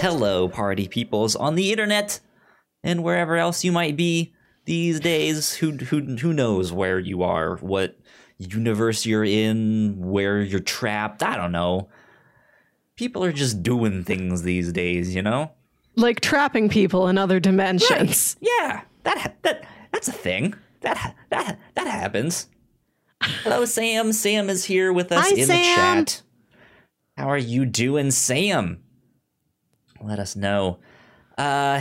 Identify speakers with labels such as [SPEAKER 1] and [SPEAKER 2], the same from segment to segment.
[SPEAKER 1] hello, party peoples on the internet and wherever else you might be these days. Who who who knows where you are, what universe you're in, where you're trapped? I don't know. People are just doing things these days, you know.
[SPEAKER 2] Like trapping people in other dimensions.
[SPEAKER 1] Yeah, that that that's a thing. That that that happens. Hello, Sam. Sam is here with us
[SPEAKER 2] Hi,
[SPEAKER 1] in
[SPEAKER 2] Sam.
[SPEAKER 1] the chat. How are you doing, Sam? Let us know. Uh,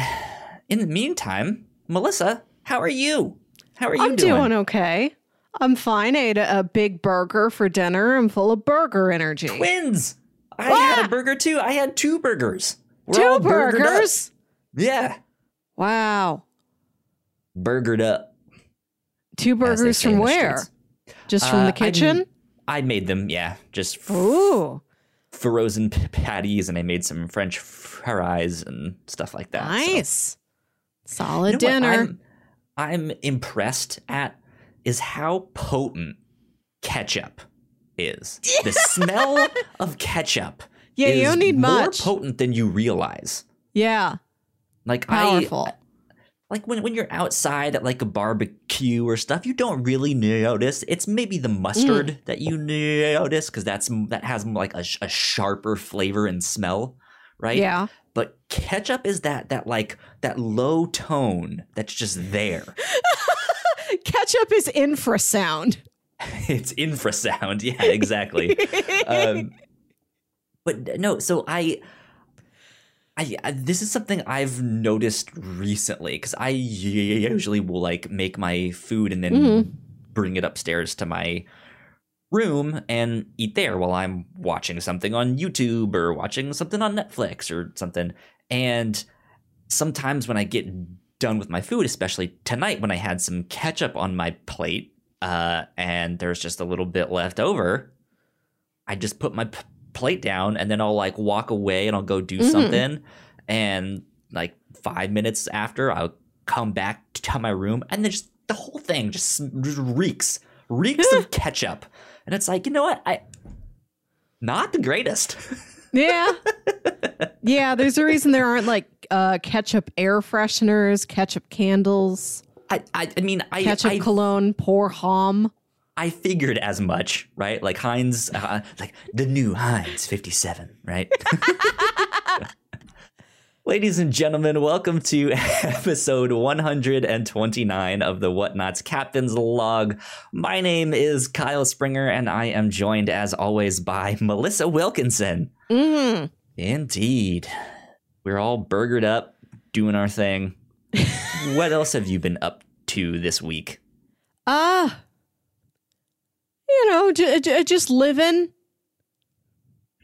[SPEAKER 1] in the meantime, Melissa, how are you? How are you
[SPEAKER 2] I'm
[SPEAKER 1] doing?
[SPEAKER 2] doing okay. I'm fine. I ate a, a big burger for dinner. I'm full of burger energy.
[SPEAKER 1] Twins. I
[SPEAKER 2] Ah!
[SPEAKER 1] had a burger too. I had two burgers. We're
[SPEAKER 2] Two burgers?
[SPEAKER 1] Yeah,
[SPEAKER 2] Wow.
[SPEAKER 1] burgered up.
[SPEAKER 2] Two burgers from where? Just from
[SPEAKER 1] Uh,
[SPEAKER 2] the kitchen?
[SPEAKER 1] I made them. Yeah, just f-
[SPEAKER 2] Ooh,
[SPEAKER 1] frozen p- patties, and I made some French fries and stuff like that. so.
[SPEAKER 2] nice. Solid
[SPEAKER 1] You know what
[SPEAKER 2] dinner.
[SPEAKER 1] I'm, I'm impressed at is how potent ketchup is. The smell of ketchup.
[SPEAKER 2] Yeah, you
[SPEAKER 1] is
[SPEAKER 2] don't need
[SPEAKER 1] more
[SPEAKER 2] much.
[SPEAKER 1] potent than you realize.
[SPEAKER 2] yeah,
[SPEAKER 1] Like
[SPEAKER 2] powerful.
[SPEAKER 1] I like when when you're outside at like a barbecue or stuff, you don't really notice. It's maybe the mustard
[SPEAKER 2] Mm.
[SPEAKER 1] that you notice because that's that has like a, a sharper flavor and smell, right?
[SPEAKER 2] yeah.
[SPEAKER 1] But ketchup is that that like that low tone that's just there.
[SPEAKER 2] Ketchup is infrasound.
[SPEAKER 1] it's infrasound. Yeah, exactly. um, but no, so I, I, I this is something I've noticed recently because I usually will like make my food and then
[SPEAKER 2] Mhm.
[SPEAKER 1] bring it upstairs to my room and eat there while I'm watching something on YouTube or watching something on Netflix or something. And sometimes when I get done with my food, especially tonight when I had some ketchup on my plate uh, and there's just a little bit left over, I just put my p- plate down and then I'll like walk away and I'll go do
[SPEAKER 2] Mhm.
[SPEAKER 1] something. And like five minutes after, I'll come back to my room and then just the whole thing just, just reeks, reeks of ketchup. And it's like, you know what? I not the greatest.
[SPEAKER 2] Yeah. yeah, there's a reason there aren't like uh, ketchup air fresheners, ketchup candles,
[SPEAKER 1] I, I, I mean, I,
[SPEAKER 2] ketchup
[SPEAKER 1] I,
[SPEAKER 2] cologne, pour homme.
[SPEAKER 1] I figured as much, right? Like Heinz, uh, like the new Heinz 57, right? Ladies and gentlemen, welcome to episode 129 of the Whatnauts Captain's Log. My name is Kyle Springer, and I am joined, as always, by Melissa Wilkinson.
[SPEAKER 2] Mm.
[SPEAKER 1] Indeed. We're all burgered up, doing our thing. what else have you been up to this week?
[SPEAKER 2] Uh, you know, j- j- just living,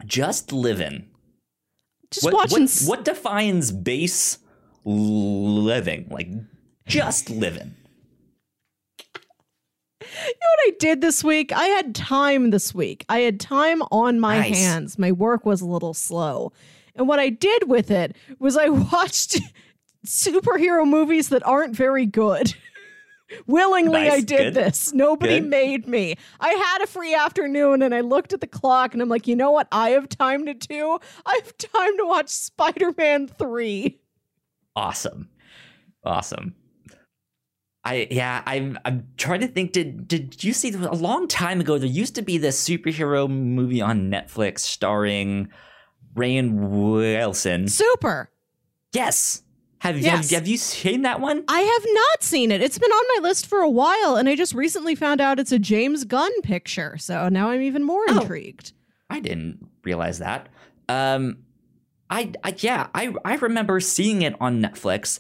[SPEAKER 1] Just living.
[SPEAKER 2] Just
[SPEAKER 1] what,
[SPEAKER 2] watching.
[SPEAKER 1] what, what defines base living? Like just living.
[SPEAKER 2] You know what I did this week? I had time this week. I had time on my
[SPEAKER 1] Nice.
[SPEAKER 2] hands. My work was a little slow. And what I did with it was I watched superhero movies that aren't very good. Willingly,
[SPEAKER 1] Nice.
[SPEAKER 2] I did
[SPEAKER 1] Good.
[SPEAKER 2] this. Nobody
[SPEAKER 1] Good.
[SPEAKER 2] made me. I had a free afternoon and I looked at the clock and I'm like, you know what I have time to do? I have time to watch Spider Man 3.
[SPEAKER 1] Awesome. Awesome. I yeah, I'm I'm trying to think did did you see a long time ago there used to be this superhero movie on Netflix starring Rainn Wilson.
[SPEAKER 2] Super.
[SPEAKER 1] Yes. Have,
[SPEAKER 2] Yes.
[SPEAKER 1] have have you seen that one?
[SPEAKER 2] I have not seen it. It's been on my list for a while, and I just recently found out it's a James Gunn picture. So now I'm even more
[SPEAKER 1] Oh.
[SPEAKER 2] intrigued.
[SPEAKER 1] I didn't realize that. Um, I, I yeah, I I remember seeing it on Netflix.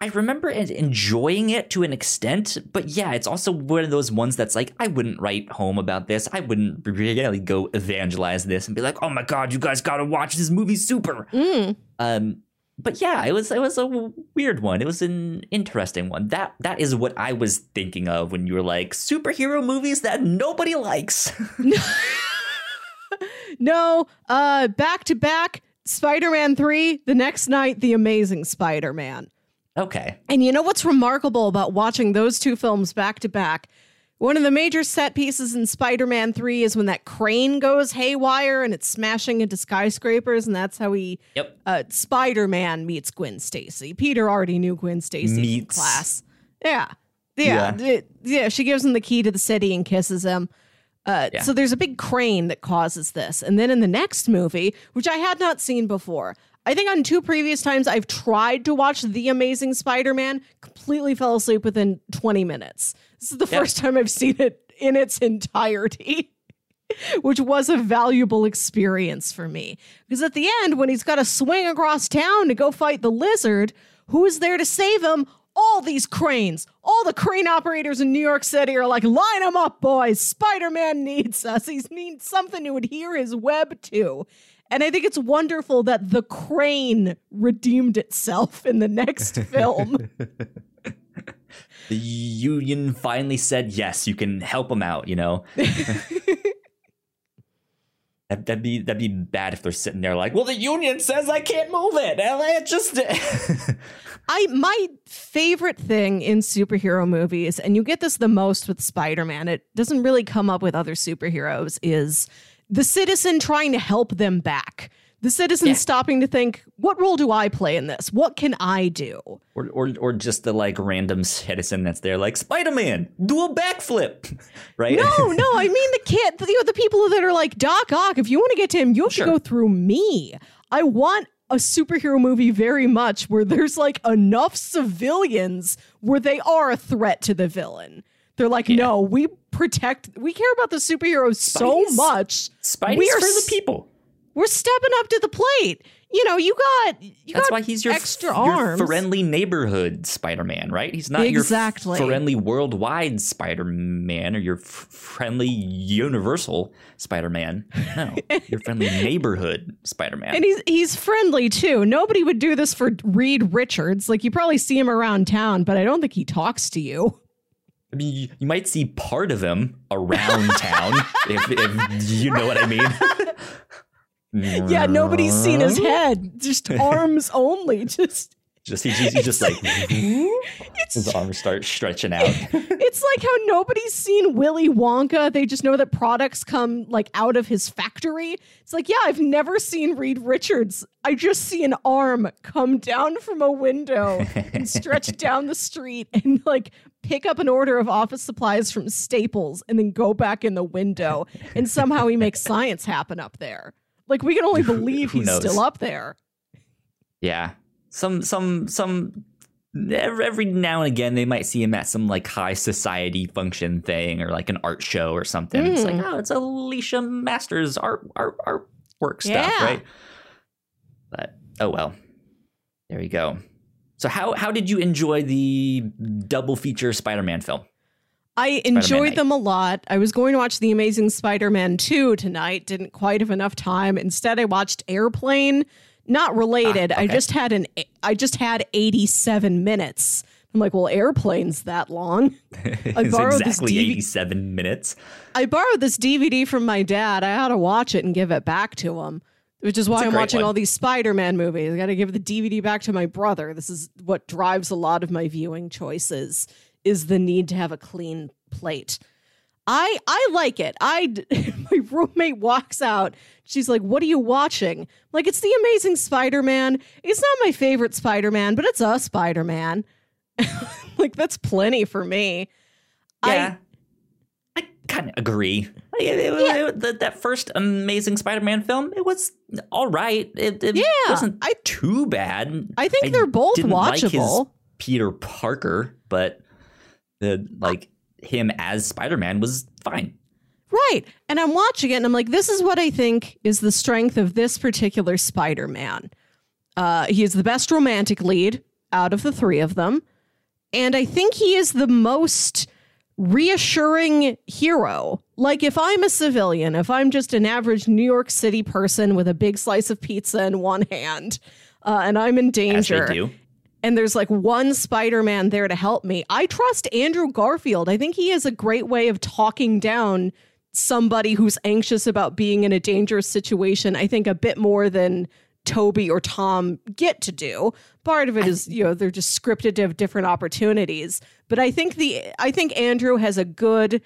[SPEAKER 1] I remember enjoying it to an extent, but yeah, it's also one of those ones that's like I wouldn't write home about this. I wouldn't really go evangelize this and be like, "Oh my god, you guys got to watch this movie, super."
[SPEAKER 2] Mm.
[SPEAKER 1] Um, but yeah, it was it was a weird one. It was an interesting one. That that is what I was thinking of when you were like superhero movies that nobody likes.
[SPEAKER 2] No, uh, back to back, Spider Man 3, the next night, The Amazing Spider Man.
[SPEAKER 1] okay,
[SPEAKER 2] And you know what's remarkable about watching those two films back to back? One of the major set pieces in Spider Man 3 is when that crane goes haywire and it's smashing into skyscrapers, and that's how he,
[SPEAKER 1] Yep.
[SPEAKER 2] uh, Spider Man meets Gwen Stacy. Peter already knew Gwen Stacy from
[SPEAKER 1] Meets.
[SPEAKER 2] class. Yeah. Yeah. Yeah. yeah. She gives him the key to the city and kisses him. Uh,
[SPEAKER 1] Yeah.
[SPEAKER 2] So there's a big crane that causes this. And then in the next movie, which I had not seen before, I think on two previous times I've tried to watch The Amazing Spider Man, completely fell asleep within 20 minutes. This is the
[SPEAKER 1] Yeah.
[SPEAKER 2] first time I've seen it in its entirety. Which was a valuable experience for me. Because at the end, when he's got to swing across town to go fight the lizard, who is there to save him? All these cranes. All the crane operators in New York City are like, line them up, boys. Spider Man needs us. He needs something to adhere his web to. And I think it's wonderful that the crane redeemed itself in the next film.
[SPEAKER 1] The union finally said yes, you can help them out. You know. That, that'd be that'd be bad if they're sitting there like, well, the union says I can't move it. and I just
[SPEAKER 2] I my favorite thing in superhero movies, and you get this the most with Spider-Man, it doesn't really come up with other superheroes, is the citizen trying to help them back. The citizen
[SPEAKER 1] Yeah.
[SPEAKER 2] stopping to think, what role do I play in this? What can I do?
[SPEAKER 1] or, or or just the like random citizen that's there like Spider Man, do a backflip, right?
[SPEAKER 2] No, no, I mean the kid, you know, the people that are like, Doc Ock, if you want to get to him, you have
[SPEAKER 1] Sure.
[SPEAKER 2] to go through me. I want a superhero movie very much where there's like enough civilians where they are a threat to the villain. They're like, no, we protect, we care about the superheroes so much.
[SPEAKER 1] Spidey's
[SPEAKER 2] We're
[SPEAKER 1] for the people.
[SPEAKER 2] We're stepping up to the plate. You know, you got, you
[SPEAKER 1] That's
[SPEAKER 2] got
[SPEAKER 1] why he's your
[SPEAKER 2] extra
[SPEAKER 1] your
[SPEAKER 2] arms.
[SPEAKER 1] friendly neighborhood Spider-Man, right? He's not
[SPEAKER 2] Exactly.
[SPEAKER 1] your friendly worldwide Spider-Man or your f- friendly universal Spider-Man. No, your friendly neighborhood Spider-Man.
[SPEAKER 2] And he's he's friendly too. Nobody would do this for Reed Richards. Like you probably see him around town, but I don't think he talks to you.
[SPEAKER 1] I mean, you, you might see part of him around town, if, if you know what I mean.
[SPEAKER 2] Yeah, nobody's seen his head. Just arms only. Just
[SPEAKER 1] Just he, he's just like mm-hmm. his arms start stretching out.
[SPEAKER 2] it's like how nobody's seen Willy Wonka. They just know that products come like out of his factory. It's like, yeah, I've never seen Reed Richards. I just see an arm come down from a window and stretch down the street and like pick up an order of office supplies from Staples and then go back in the window. And somehow he makes science happen up there. Like we can only believe he's
[SPEAKER 1] knows?
[SPEAKER 2] still up there.
[SPEAKER 1] Yeah. Some some some every, now and again they might see him at some like high society function thing or like an art show or something. It's like,
[SPEAKER 2] Mm.
[SPEAKER 1] oh, it's Alicia Masters art art artwork stuff,
[SPEAKER 2] Yeah.
[SPEAKER 1] right? But oh well. There you go. So how how did you enjoy the double feature Spider-Man film?
[SPEAKER 2] I enjoyed
[SPEAKER 1] night.
[SPEAKER 2] them a lot. I was going to watch The Amazing Spider Man 2 tonight, didn't quite have enough time. Instead, I watched Airplane. Not related. Ah, I
[SPEAKER 1] okay.
[SPEAKER 2] just had an I just had 87 minutes. I'm like, well, airplane's that long.
[SPEAKER 1] it's
[SPEAKER 2] borrowed this
[SPEAKER 1] exactly
[SPEAKER 2] DV
[SPEAKER 1] 87 minutes.
[SPEAKER 2] I borrowed this DVD from my dad. I had to watch it and give it back to him, which is why I'm watching
[SPEAKER 1] one.
[SPEAKER 2] all these Spider Man movies. I got to give the DVD back to my brother. This is what drives a lot of my viewing choices is the need to have a clean plate. I I like it. I my roommate walks out. She's like, "What are you watching?" I'm like, "It's the Amazing Spider-Man. It's not my favorite Spider-Man, but it's a Spider-Man." like that's plenty for me.
[SPEAKER 1] Yeah. I, kind of agree. It- it-
[SPEAKER 2] Yeah.
[SPEAKER 1] it- that, that first Amazing Spider-Man film, it was all right. It, it
[SPEAKER 2] Yeah,
[SPEAKER 1] wasn't
[SPEAKER 2] I-
[SPEAKER 1] too bad.
[SPEAKER 2] I think they're both
[SPEAKER 1] didn't like
[SPEAKER 2] watchable.
[SPEAKER 1] Peter Parker, but the like him as Spider-Man was fine.
[SPEAKER 2] Right. And I'm watching it and I'm like, this is what I think is the strength of this particular Spider Man. Uh, he is the best romantic lead out of the three of them. And I think he is the most reassuring hero. Like, if I'm a civilian, if I'm just an average New York City person with a big slice of pizza in one hand, uh, and I'm in danger,
[SPEAKER 1] do.
[SPEAKER 2] And there's like one Spider-Man there to help me. I trust Andrew Garfield. I think he has a great way of talking down somebody who's anxious about being in a dangerous situation. I think a bit more than Tobey or Tom get to do. Part of it is, you know, they're just scripted to have different opportunities. but I think the I think Andrew has a good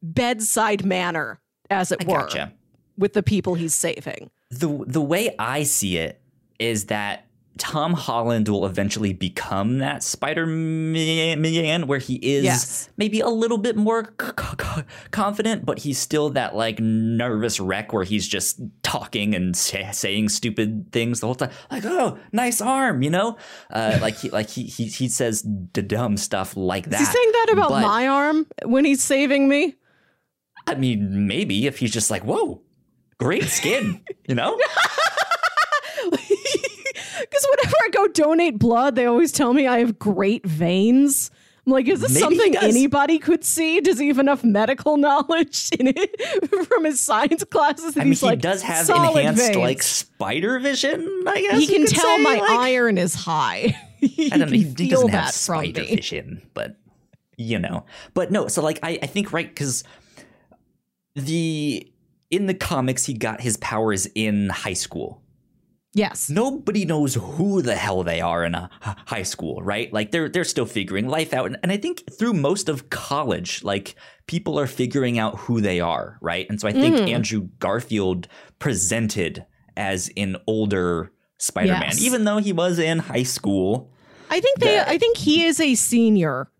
[SPEAKER 2] bedside manner, as it
[SPEAKER 1] I
[SPEAKER 2] were,
[SPEAKER 1] gotcha.
[SPEAKER 2] with the people he's saving.
[SPEAKER 1] the the way I see it is that Tom Holland will eventually become that Spider Man, where he is
[SPEAKER 2] Yes.
[SPEAKER 1] maybe a little bit more c- c- confident, but he's still that like nervous wreck where he's just talking and say, saying stupid things the whole time, like "Oh, nice arm," you know, uh, like he like he he he says d- dumb stuff like that.
[SPEAKER 2] Is he saying that about
[SPEAKER 1] but-
[SPEAKER 2] my arm when he's saving me?
[SPEAKER 1] I mean, maybe if he's just like, "Whoa, great skin," you know.
[SPEAKER 2] Because whenever I go donate blood, they always tell me I have great veins. I'm like, is this
[SPEAKER 1] Maybe
[SPEAKER 2] something anybody could see? Does he have enough medical knowledge in it from his science classes? That
[SPEAKER 1] I mean,
[SPEAKER 2] he's
[SPEAKER 1] he
[SPEAKER 2] like,
[SPEAKER 1] does have enhanced
[SPEAKER 2] veins.
[SPEAKER 1] like spider vision. I guess
[SPEAKER 2] he can tell
[SPEAKER 1] say,
[SPEAKER 2] my
[SPEAKER 1] like-
[SPEAKER 2] iron is high. he
[SPEAKER 1] I don't know. He, he doesn't have spider vision, but you know. But no. So like, I I think right because the in the comics he got his powers in high school.
[SPEAKER 2] Yes.
[SPEAKER 1] Nobody knows who the hell they are in a high school, right? Like they're they're still figuring life out, and, and I think through most of college, like people are figuring out who they are, right? And so I think
[SPEAKER 2] Mhm.
[SPEAKER 1] Andrew Garfield presented as an older Spider-Man,
[SPEAKER 2] Yes.
[SPEAKER 1] even though he was in high school.
[SPEAKER 2] I think they.
[SPEAKER 1] that-
[SPEAKER 2] I think he is a senior.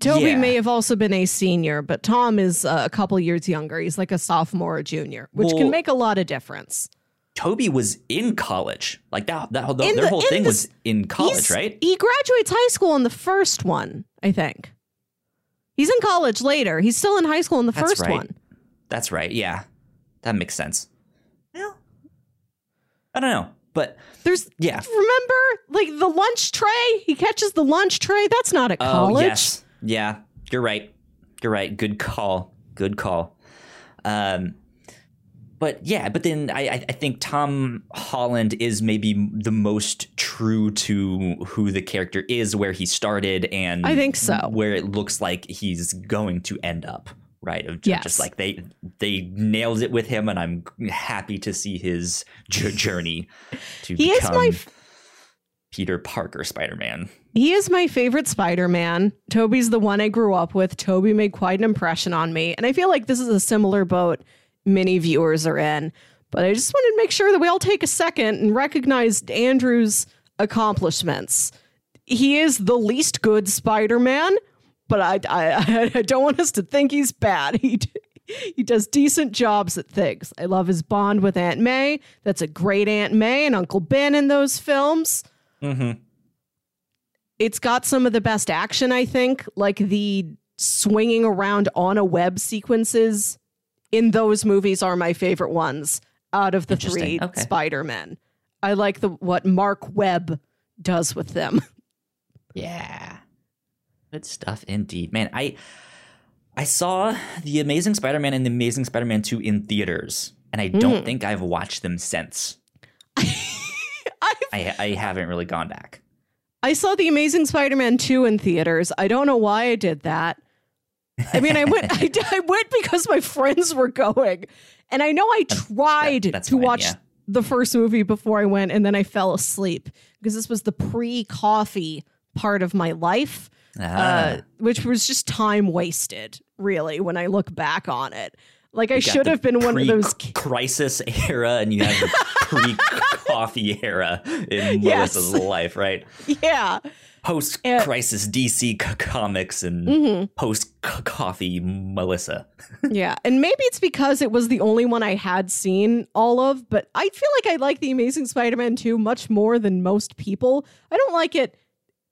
[SPEAKER 2] Tobey
[SPEAKER 1] Yeah.
[SPEAKER 2] may have also been a senior, but Tom is uh, a couple years younger. He's like a sophomore or junior, which
[SPEAKER 1] Well-
[SPEAKER 2] can make a lot of difference.
[SPEAKER 1] Tobey was in college, like that. That whole,
[SPEAKER 2] In
[SPEAKER 1] their
[SPEAKER 2] the-
[SPEAKER 1] whole thing
[SPEAKER 2] the
[SPEAKER 1] was in college, right?
[SPEAKER 2] He graduates high school in the first one, I think. He's in college later. He's still in high school in the
[SPEAKER 1] That's
[SPEAKER 2] first
[SPEAKER 1] right.
[SPEAKER 2] one.
[SPEAKER 1] That's right. Yeah, that makes sense. Well, I don't know, but
[SPEAKER 2] There's
[SPEAKER 1] yeah.
[SPEAKER 2] remember like the lunch tray? He catches the lunch tray. That's not at college.
[SPEAKER 1] Oh yes, yeah, you're right. You're right. Good call. Good call. Um, but yeah, but then I I think Tom Holland is maybe the most true to who the character is, where he started, and
[SPEAKER 2] I think so.
[SPEAKER 1] Where it looks like he's going to end up. Right, of
[SPEAKER 2] Yes.
[SPEAKER 1] just like they they nailed it with him, and I'm happy to see his journey to
[SPEAKER 2] He is
[SPEAKER 1] become
[SPEAKER 2] my f-
[SPEAKER 1] Peter Parker Spider Man.
[SPEAKER 2] He is my favorite Spider-Man. Tobey's the one I grew up with. Toby made quite an impression on me, and I feel like this is a similar boat many viewers are in. But I just wanted to make sure that we all take a second and recognize Andrew's accomplishments. He is the least good Spider-Man, but I, I, I don't want us to think he's bad. He he does decent jobs at things. I love his bond with Aunt May. That's a great Aunt May and Uncle Ben in those films
[SPEAKER 1] Mm-hmm.
[SPEAKER 2] it's got some of the best action, I think, like the swinging around on a web sequences in those movies are my favorite ones out of the three
[SPEAKER 1] Okay.
[SPEAKER 2] Spider-Men. I like the what Marc Webb does with them.
[SPEAKER 1] Yeah. Good stuff indeed. Man, I I saw The Amazing Spider-Man and The Amazing Spider-Man 2 in theaters, and I don't
[SPEAKER 2] Mm.
[SPEAKER 1] think I've watched them since.
[SPEAKER 2] I
[SPEAKER 1] I I haven't really gone back.
[SPEAKER 2] I saw The Amazing Spider-Man 2 in theaters. I don't know why I did that. I mean, I went I, I went because my friends were going. And I know I tried
[SPEAKER 1] that's
[SPEAKER 2] to
[SPEAKER 1] fine,
[SPEAKER 2] watch
[SPEAKER 1] yeah.
[SPEAKER 2] the first movie before I went and then I fell asleep because this was the pre-coffee part of my life.
[SPEAKER 1] Ah,
[SPEAKER 2] uh, which was just time wasted, really, when I look back on it. Like I should have been one of those.
[SPEAKER 1] crisis era, and you have the pre-coffee era in
[SPEAKER 2] Yes.
[SPEAKER 1] Melissa's life, right?
[SPEAKER 2] Yeah,
[SPEAKER 1] Post-crisis DC c- comics and
[SPEAKER 2] Mhm.
[SPEAKER 1] post-coffee Melissa.
[SPEAKER 2] yeah, and maybe it's because it was the only one I had seen all of. But I feel like I like the Amazing Spider-Man two much more than most people. I don't like it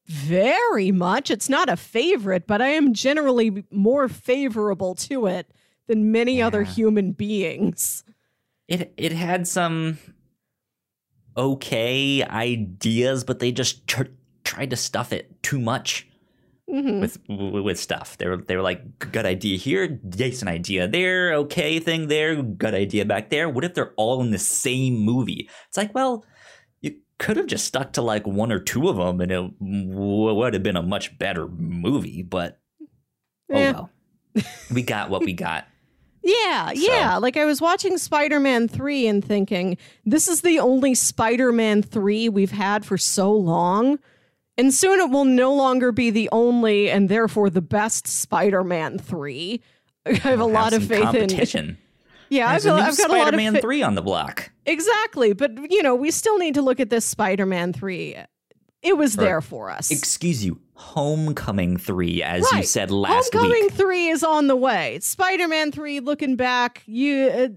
[SPEAKER 2] very much. It's not a favorite, but I am generally more favorable to it than many other human beings.
[SPEAKER 1] it it had some okay ideas, but they just tr- tried to stuff it too much
[SPEAKER 2] Mhm.
[SPEAKER 1] with with stuff. They were they were like good idea here, decent idea there, okay thing there, good idea back there. What if they're all in the same movie? It's like, well, you could have just stuck to like one or two of them, and it w- would have been a much better movie. But oh
[SPEAKER 2] Eh.
[SPEAKER 1] well, we got what we got.
[SPEAKER 2] Yeah, yeah. Like I was watching Spider Man 3 and thinking, this is the only Spider Man 3 we've had for so long. And soon it will no longer be the only and therefore the best Spider-Man 3. I have a
[SPEAKER 1] We'll
[SPEAKER 2] lot of
[SPEAKER 1] some
[SPEAKER 2] faith in
[SPEAKER 1] competition.
[SPEAKER 2] Yeah, I've,
[SPEAKER 1] a
[SPEAKER 2] I've got a lot of
[SPEAKER 1] Spider-Man
[SPEAKER 2] fa-
[SPEAKER 1] three on the block.
[SPEAKER 2] Exactly, but you know, we still need to look at this Spider-Man 3. It was
[SPEAKER 1] Or-
[SPEAKER 2] there for us.
[SPEAKER 1] Excuse you, Homecoming three, as you said last
[SPEAKER 2] Homecoming
[SPEAKER 1] week.
[SPEAKER 2] 3 is on the way. Spider-Man 3 looking back, you uh,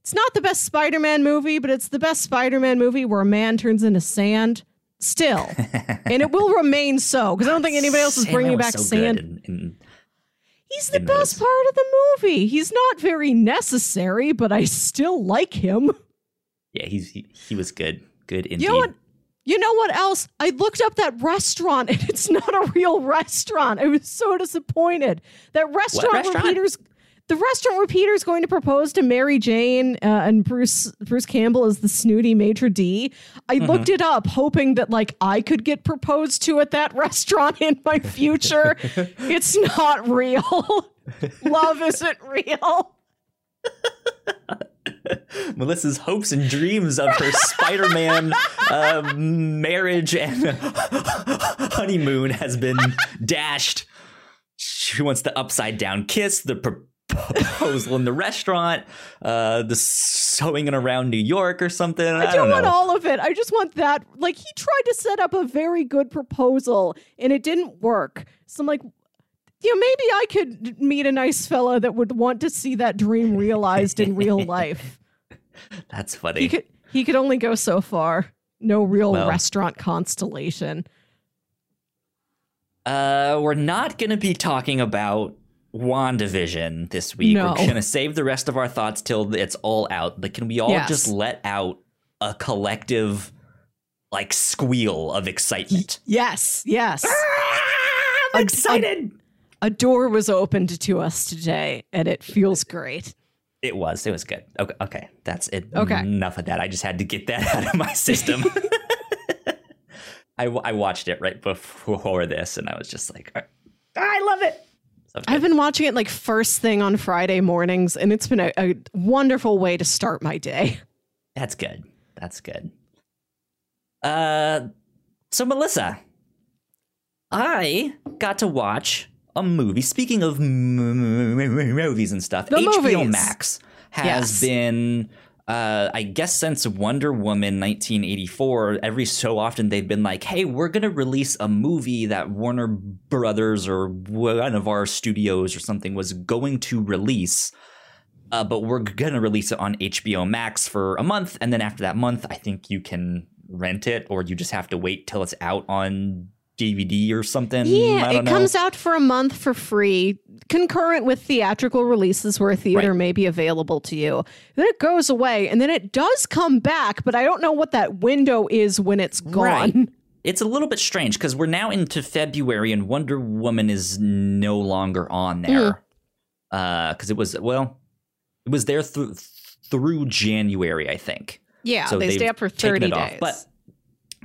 [SPEAKER 2] it's not the best Spider-Man movie, but it's the best Spider-Man movie where a man turns into sand still. and it will remain so because I don't think anybody else is bringing back
[SPEAKER 1] so
[SPEAKER 2] sand.
[SPEAKER 1] in- in-
[SPEAKER 2] He's the best
[SPEAKER 1] those.
[SPEAKER 2] part of the movie. He's not very necessary, but I still like him.
[SPEAKER 1] yeah, he's he, he was good. Good indeed.
[SPEAKER 2] You know what? You know what else? I looked up that restaurant and it's not a real restaurant. I was so disappointed. That restaurant, where
[SPEAKER 1] restaurant?
[SPEAKER 2] Peter's the restaurant where Peter's going to propose to Mary Jane uh, and Bruce Bruce Campbell is the snooty maitre d. I
[SPEAKER 1] Mm-hmm.
[SPEAKER 2] looked it up hoping that like I could get proposed to at that restaurant in my future. it's not real. Love isn't real.
[SPEAKER 1] Melissa's hopes and dreams of her Spider-Man uh, marriage and honeymoon has been dashed. She wants the upside down kiss, the proposal in the restaurant, uh, the sewing in around New York or something. I,
[SPEAKER 2] I
[SPEAKER 1] don't
[SPEAKER 2] don't want all of it. I just want that. Like he tried to set up a very good proposal and it didn't work. So I'm like, you know, maybe I could meet a nice fella that would want to see that dream realized in real life.
[SPEAKER 1] That's funny.
[SPEAKER 2] He could he could only go so far. No real
[SPEAKER 1] Well.
[SPEAKER 2] restaurant constellation.
[SPEAKER 1] Uh, we're not going to be talking about WandaVision this week.
[SPEAKER 2] No.
[SPEAKER 1] We're going to save the rest of our thoughts till it's all out. But can we all
[SPEAKER 2] Yes.
[SPEAKER 1] just let out a collective, like, squeal of excitement?
[SPEAKER 2] Yes, yes.
[SPEAKER 1] I'm
[SPEAKER 2] A-
[SPEAKER 1] excited.
[SPEAKER 2] A door was opened to us today and it feels great.
[SPEAKER 1] It was. It was good. Okay. Okay. That's it.
[SPEAKER 2] Okay.
[SPEAKER 1] Enough of that. I just had to get that out of my system. I, I watched it right before this, and I was just like, I love it. So
[SPEAKER 2] I've been watching it like first thing on Friday mornings, and it's been a, a wonderful way to start my day.
[SPEAKER 1] That's good. That's good. Uh, so Melissa, I got to watch a movie. Speaking of movies and stuff,
[SPEAKER 2] The
[SPEAKER 1] HBO
[SPEAKER 2] movies.
[SPEAKER 1] Max has
[SPEAKER 2] Yes.
[SPEAKER 1] been. Uh, I guess since Wonder Woman 1984, every so often they've been like, "Hey, we're gonna release a movie that Warner Brothers or one of our studios or something was going to release, uh, but we're gonna release it on HBO Max for a month, and then after that month, I think you can rent it, or you just have to wait till it's out on DVD or something.
[SPEAKER 2] Yeah,
[SPEAKER 1] I
[SPEAKER 2] it
[SPEAKER 1] know.
[SPEAKER 2] comes out for a month for free, concurrent with theatrical releases where a theater
[SPEAKER 1] Right.
[SPEAKER 2] may be available to you. Then it goes away, and then it does come back, but I don't know what that window is when it's gone.
[SPEAKER 1] Right. It's a little bit strange because we're now into February and Wonder Woman is no longer on there. Mm-hmm. Uh, because it was well, it was there through through January, I think.
[SPEAKER 2] Yeah,
[SPEAKER 1] So
[SPEAKER 2] they stay up for 30
[SPEAKER 1] it off.
[SPEAKER 2] days.
[SPEAKER 1] But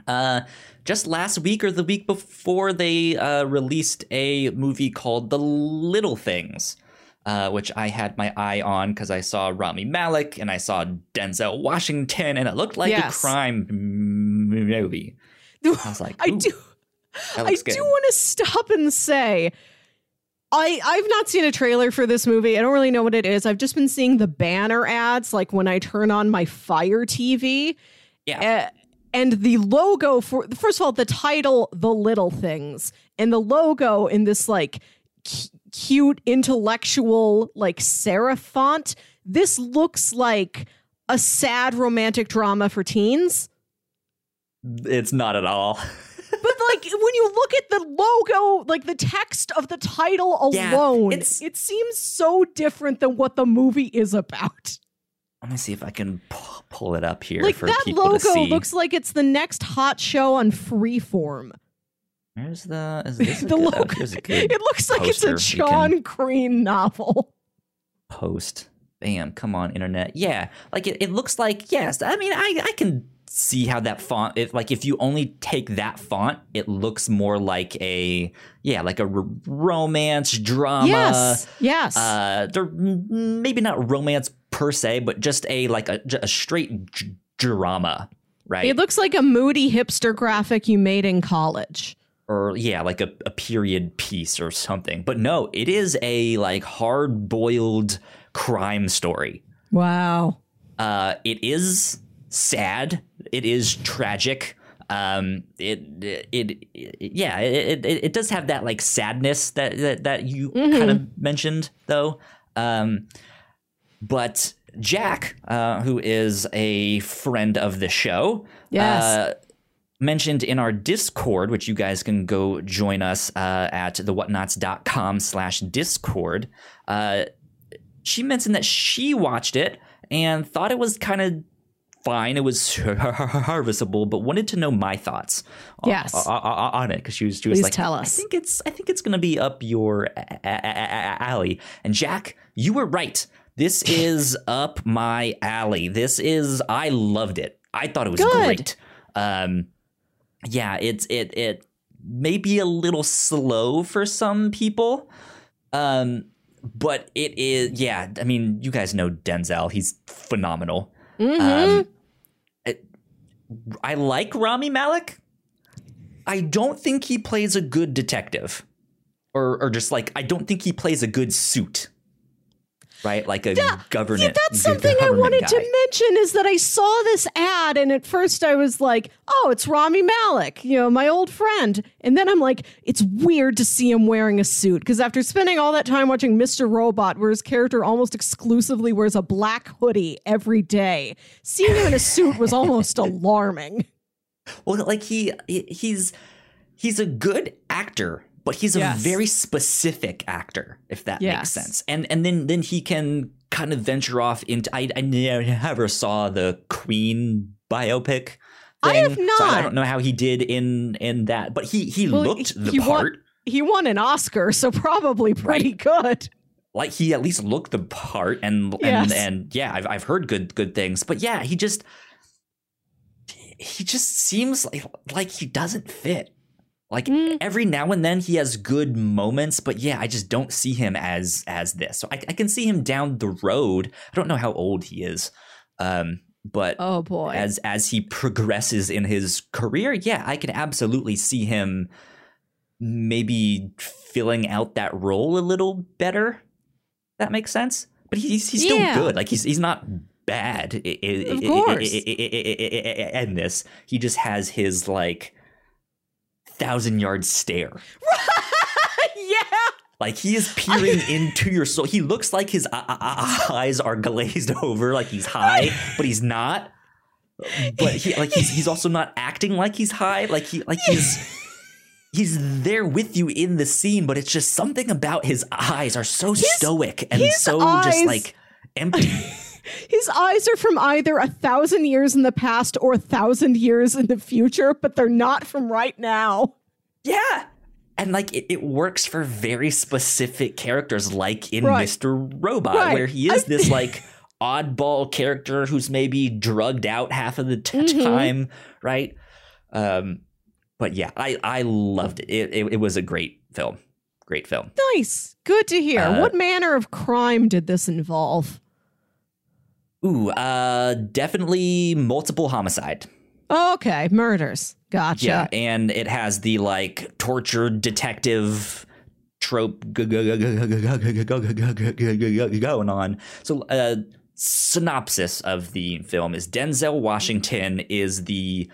[SPEAKER 1] uh, just last week or the week before, they uh, released a movie called The Little Things, uh, which I had my eye on because I saw Rami Malek and I saw Denzel Washington, and it looked like
[SPEAKER 2] Yes.
[SPEAKER 1] a crime movie. I was like,
[SPEAKER 2] I do I
[SPEAKER 1] good."
[SPEAKER 2] do want to stop and say I I've not seen a trailer for this movie. I don't really know what it is. I've just been seeing the banner ads like when I turn on my Fire TV.
[SPEAKER 1] Yeah.
[SPEAKER 2] Uh, and the logo for first of all the title The Little Things and the logo in this like c- cute intellectual like serif font. This looks like a sad romantic drama for teens.
[SPEAKER 1] It's not at all.
[SPEAKER 2] But like when you look at the logo, like the text of the title alone,
[SPEAKER 1] it's-
[SPEAKER 2] it seems so different than what the movie is about.
[SPEAKER 1] Let me see if I can pull it up here
[SPEAKER 2] like
[SPEAKER 1] for
[SPEAKER 2] that
[SPEAKER 1] people to
[SPEAKER 2] logo
[SPEAKER 1] see.
[SPEAKER 2] looks like it's the next hot show on Freeform.
[SPEAKER 1] Where's the is this
[SPEAKER 2] the
[SPEAKER 1] good, oh,
[SPEAKER 2] logo, it looks like it's a John Green novel.
[SPEAKER 1] post. Bam, come on, internet. Yeah, like it, it looks like yes. I mean, I I can see how that font. If like if you only take that font, it looks more like a yeah, like a r- romance drama.
[SPEAKER 2] yes, yes.
[SPEAKER 1] Uh, they're maybe not romance per se, but just a like a, a straight drama, right?
[SPEAKER 2] it looks like a moody hipster graphic you made in college.
[SPEAKER 1] or yeah, like a, a period piece or something. But no, it is a like hard boiled crime story.
[SPEAKER 2] Wow.
[SPEAKER 1] Uh, it is sad. It is tragic. Um, it, it, it yeah, it, it, it does have that like sadness that, that, that you
[SPEAKER 2] Mm-hmm.
[SPEAKER 1] kind of mentioned though. Um, but Jack, uh, who is a friend of the show,
[SPEAKER 2] Yes.
[SPEAKER 1] uh, mentioned in our Discord, which you guys can go join us uh, at thewhatnauts.com slash Discord. Uh, she mentioned that she watched it and thought it was kind of fine. It was harvestable, but wanted to know my thoughts on,
[SPEAKER 2] Yes.
[SPEAKER 1] on, on- on it because she was, she was
[SPEAKER 2] Please
[SPEAKER 1] like,
[SPEAKER 2] tell
[SPEAKER 1] I
[SPEAKER 2] us.
[SPEAKER 1] think it's I think it's going to be up your a- a- a- alley. And Jack, you were right. This is up my alley. This is I loved it. I thought it was
[SPEAKER 2] Good.
[SPEAKER 1] great. Um, yeah, it's it it may be a little slow for some people. Um, but it is yeah. I mean, you guys know Denzel. He's phenomenal.
[SPEAKER 2] Mhm.
[SPEAKER 1] Um, it- I like Rami Malek. I don't think he plays a good detective, or or just like I don't think he plays a good suit. Right, like a government.
[SPEAKER 2] Yeah, that's something I wanted
[SPEAKER 1] guy.
[SPEAKER 2] to mention is that I saw this ad and at first I was like, oh, it's Rami Malek, you know, my old friend. And then I'm like, it's weird to see him wearing a suit because after spending all that time watching Mr. Robot, where his character almost exclusively wears a black hoodie every day, seeing him in a suit was almost alarming.
[SPEAKER 1] Well, like he he- he's he's a good actor, but he's a very specific actor, if that
[SPEAKER 2] Yes.
[SPEAKER 1] makes sense. And and then then he can kind of venture off into. I, I never saw the Queen biopic.
[SPEAKER 2] I
[SPEAKER 1] thing,
[SPEAKER 2] have
[SPEAKER 1] so I don't know how he did in in that, but he he
[SPEAKER 2] Well,
[SPEAKER 1] looked
[SPEAKER 2] he-
[SPEAKER 1] the
[SPEAKER 2] he won-
[SPEAKER 1] part.
[SPEAKER 2] He won an Oscar, so probably pretty good.
[SPEAKER 1] like he at least looked the part and
[SPEAKER 2] Yes.
[SPEAKER 1] and and yeah I've, I've heard good good things but yeah he just he just seems like like he doesn't fit like
[SPEAKER 2] Mm.
[SPEAKER 1] every now and then he has good moments but yeah i just don't see him as as this so i, I can see him down the road i don't know how old he is um but
[SPEAKER 2] Oh boy.
[SPEAKER 1] as as he progresses in his career yeah i can absolutely see him maybe filling out that role a little better that makes sense but he's he's still
[SPEAKER 2] Yeah.
[SPEAKER 1] good like he's he's not bad
[SPEAKER 2] Of course.
[SPEAKER 1] in this he just has his like thousand yard stare.
[SPEAKER 2] Yeah.
[SPEAKER 1] like he is peering into your soul. He looks like his uh, uh, uh, eyes are glazed over like he's high but he's not. But he like he's he's also not acting like he's high. Like he like he's he's there with you in the scene but it's just something about his eyes are so stoic and so
[SPEAKER 2] eyes-
[SPEAKER 1] just like empty
[SPEAKER 2] His eyes are from either a thousand years in the past or a thousand years in the future, but they're not from right now.
[SPEAKER 1] yeah and like it, it works for very specific characters like in
[SPEAKER 2] Right.
[SPEAKER 1] mr robot
[SPEAKER 2] Right.
[SPEAKER 1] where he is
[SPEAKER 2] I-
[SPEAKER 1] this like oddball character who's maybe drugged out half of the t-
[SPEAKER 2] Mhm.
[SPEAKER 1] time right um but yeah i i loved it. It, it it was a great film great film
[SPEAKER 2] Nice. Good to hear.
[SPEAKER 1] Uh,
[SPEAKER 2] what manner of crime did this involve?
[SPEAKER 1] Ooh, uh, definitely multiple homicide.
[SPEAKER 2] Okay, murders. Gotcha.
[SPEAKER 1] Yeah, and it has the like tortured detective trope going on. So, a synopsis of the film is Denzel Washington is the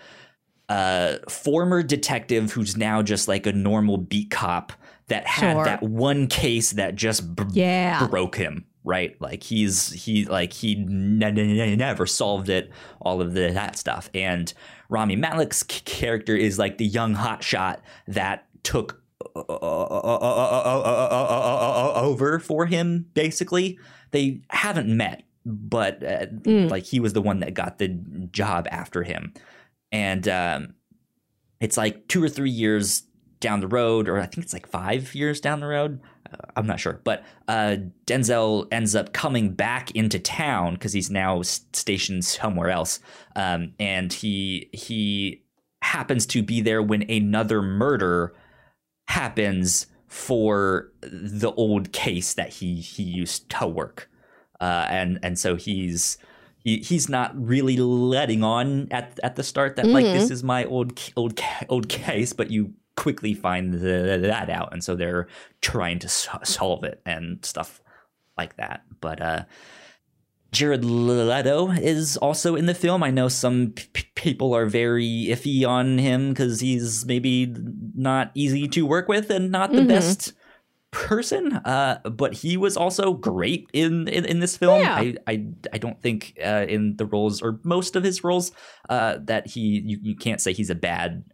[SPEAKER 1] former detective who's now just like a normal beat cop that had that one case that just
[SPEAKER 2] yeah.
[SPEAKER 1] broke him right like he's he like he n- n- never solved it all of the, that stuff and rami malek's character is like the young hotshot that took over for him basically they haven't met but uh,
[SPEAKER 2] Mm.
[SPEAKER 1] like he was the one that got the job after him and um it's like two or three years down the road, or I think it's like five years down the road. Uh, I'm not sure, but uh, Denzel ends up coming back into town because he's now stationed somewhere else, um, and he he happens to be there when another murder happens for the old case that he he used to work, uh, and and so he's he, he's not really letting on at at the start that like
[SPEAKER 2] Mhm.
[SPEAKER 1] this is my old old old case, but you quickly find the, that out, and so they're trying to so- solve it and stuff like that. But uh, Jared Leto is also in the film. I know some p- people are very iffy on him because he's maybe not easy to work with and not the
[SPEAKER 2] Mhm.
[SPEAKER 1] best person. Uh, but he was also great in in, in this film.
[SPEAKER 2] Yeah.
[SPEAKER 1] I, I I don't think uh, in the roles or most of his roles uh, that he you, you can't say he's a bad.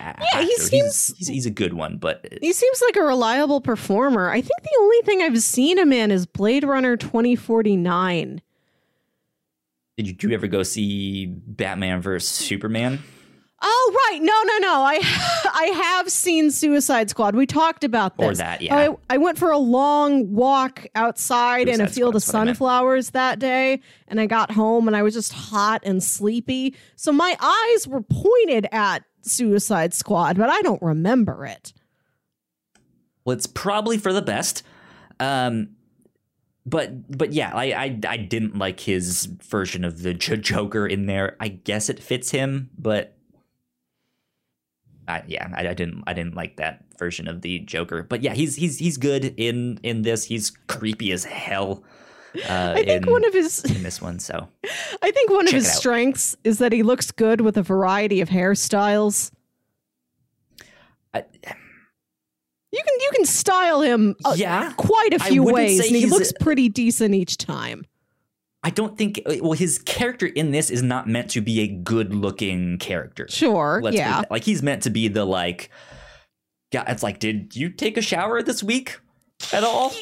[SPEAKER 2] Yeah, he seems-
[SPEAKER 1] he's, he's he's a good one, but
[SPEAKER 2] He seems like a reliable performer. I think the only thing I've seen him in is Blade Runner 2049.
[SPEAKER 1] did you, did you ever go see Batman versus Superman?
[SPEAKER 2] Oh right, no, no, no. I I have seen Suicide Squad. We talked about this.
[SPEAKER 1] Or that, yeah.
[SPEAKER 2] I, I went for a long walk outside in a
[SPEAKER 1] Suicide
[SPEAKER 2] field of
[SPEAKER 1] I meant.
[SPEAKER 2] sunflowers that day, and I got home and I was just hot and sleepy. So my eyes were pointed at Suicide Squad, but I don't remember it.
[SPEAKER 1] Well, it's probably for the best. Um, but but yeah, I, I I didn't like his version of the Joker in there. I guess it fits him, but I, yeah, I, I didn't I didn't like that version of the Joker. But yeah, he's he's he's good in in this. He's creepy as hell. Uh,
[SPEAKER 2] I think
[SPEAKER 1] in,
[SPEAKER 2] one of his
[SPEAKER 1] in this one. So
[SPEAKER 2] I think one of his strengths is that he looks good with a variety of hairstyles.
[SPEAKER 1] I,
[SPEAKER 2] You can you can style him uh,
[SPEAKER 1] yeah,
[SPEAKER 2] quite a few ways, and he looks pretty decent each time.
[SPEAKER 1] I don't think. Well, his character in this is not meant to be a good-looking character.
[SPEAKER 2] Sure,
[SPEAKER 1] Let's
[SPEAKER 2] yeah.
[SPEAKER 1] like he's meant to be the like. Yeah, it's like, did you take a shower this week at all?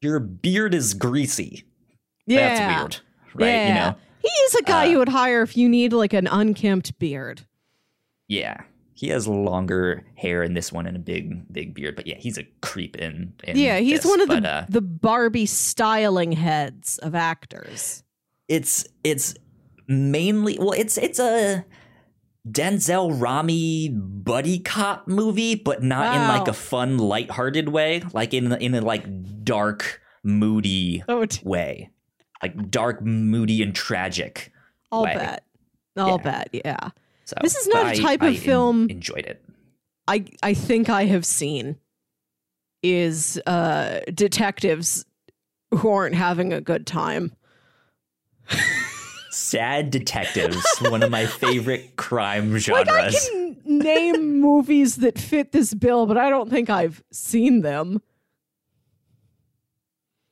[SPEAKER 1] Your beard is greasy.
[SPEAKER 2] Yeah,
[SPEAKER 1] That's weird, right?
[SPEAKER 2] Yeah.
[SPEAKER 1] You know,
[SPEAKER 2] He is a guy
[SPEAKER 1] Uh,
[SPEAKER 2] you would hire if you need like an unkempt beard.
[SPEAKER 1] yeah. He has longer hair in this one and a big, big beard, but yeah, he's a creep in. in
[SPEAKER 2] yeah, he's
[SPEAKER 1] this,
[SPEAKER 2] one of the
[SPEAKER 1] uh,
[SPEAKER 2] the Barbie styling heads of actors.
[SPEAKER 1] it's it's mainly well, it's it's a Denzel Rami buddy cop movie, but not in like a fun, lighthearted way, like in in a like dark, moody
[SPEAKER 2] Oh, t-
[SPEAKER 1] way, like dark, moody, and tragic.
[SPEAKER 2] I'll
[SPEAKER 1] way.
[SPEAKER 2] bet. I'll
[SPEAKER 1] Yeah.
[SPEAKER 2] bet. Yeah,
[SPEAKER 1] So
[SPEAKER 2] This is not a type
[SPEAKER 1] I
[SPEAKER 2] of
[SPEAKER 1] en-
[SPEAKER 2] film-
[SPEAKER 1] enjoyed it.
[SPEAKER 2] I I think I have seen is uh detectives who aren't having a good time.
[SPEAKER 1] Sad Detectives, one of my favorite crime genres.
[SPEAKER 2] Like I can name movies that fit this bill, but I don't think I've seen them.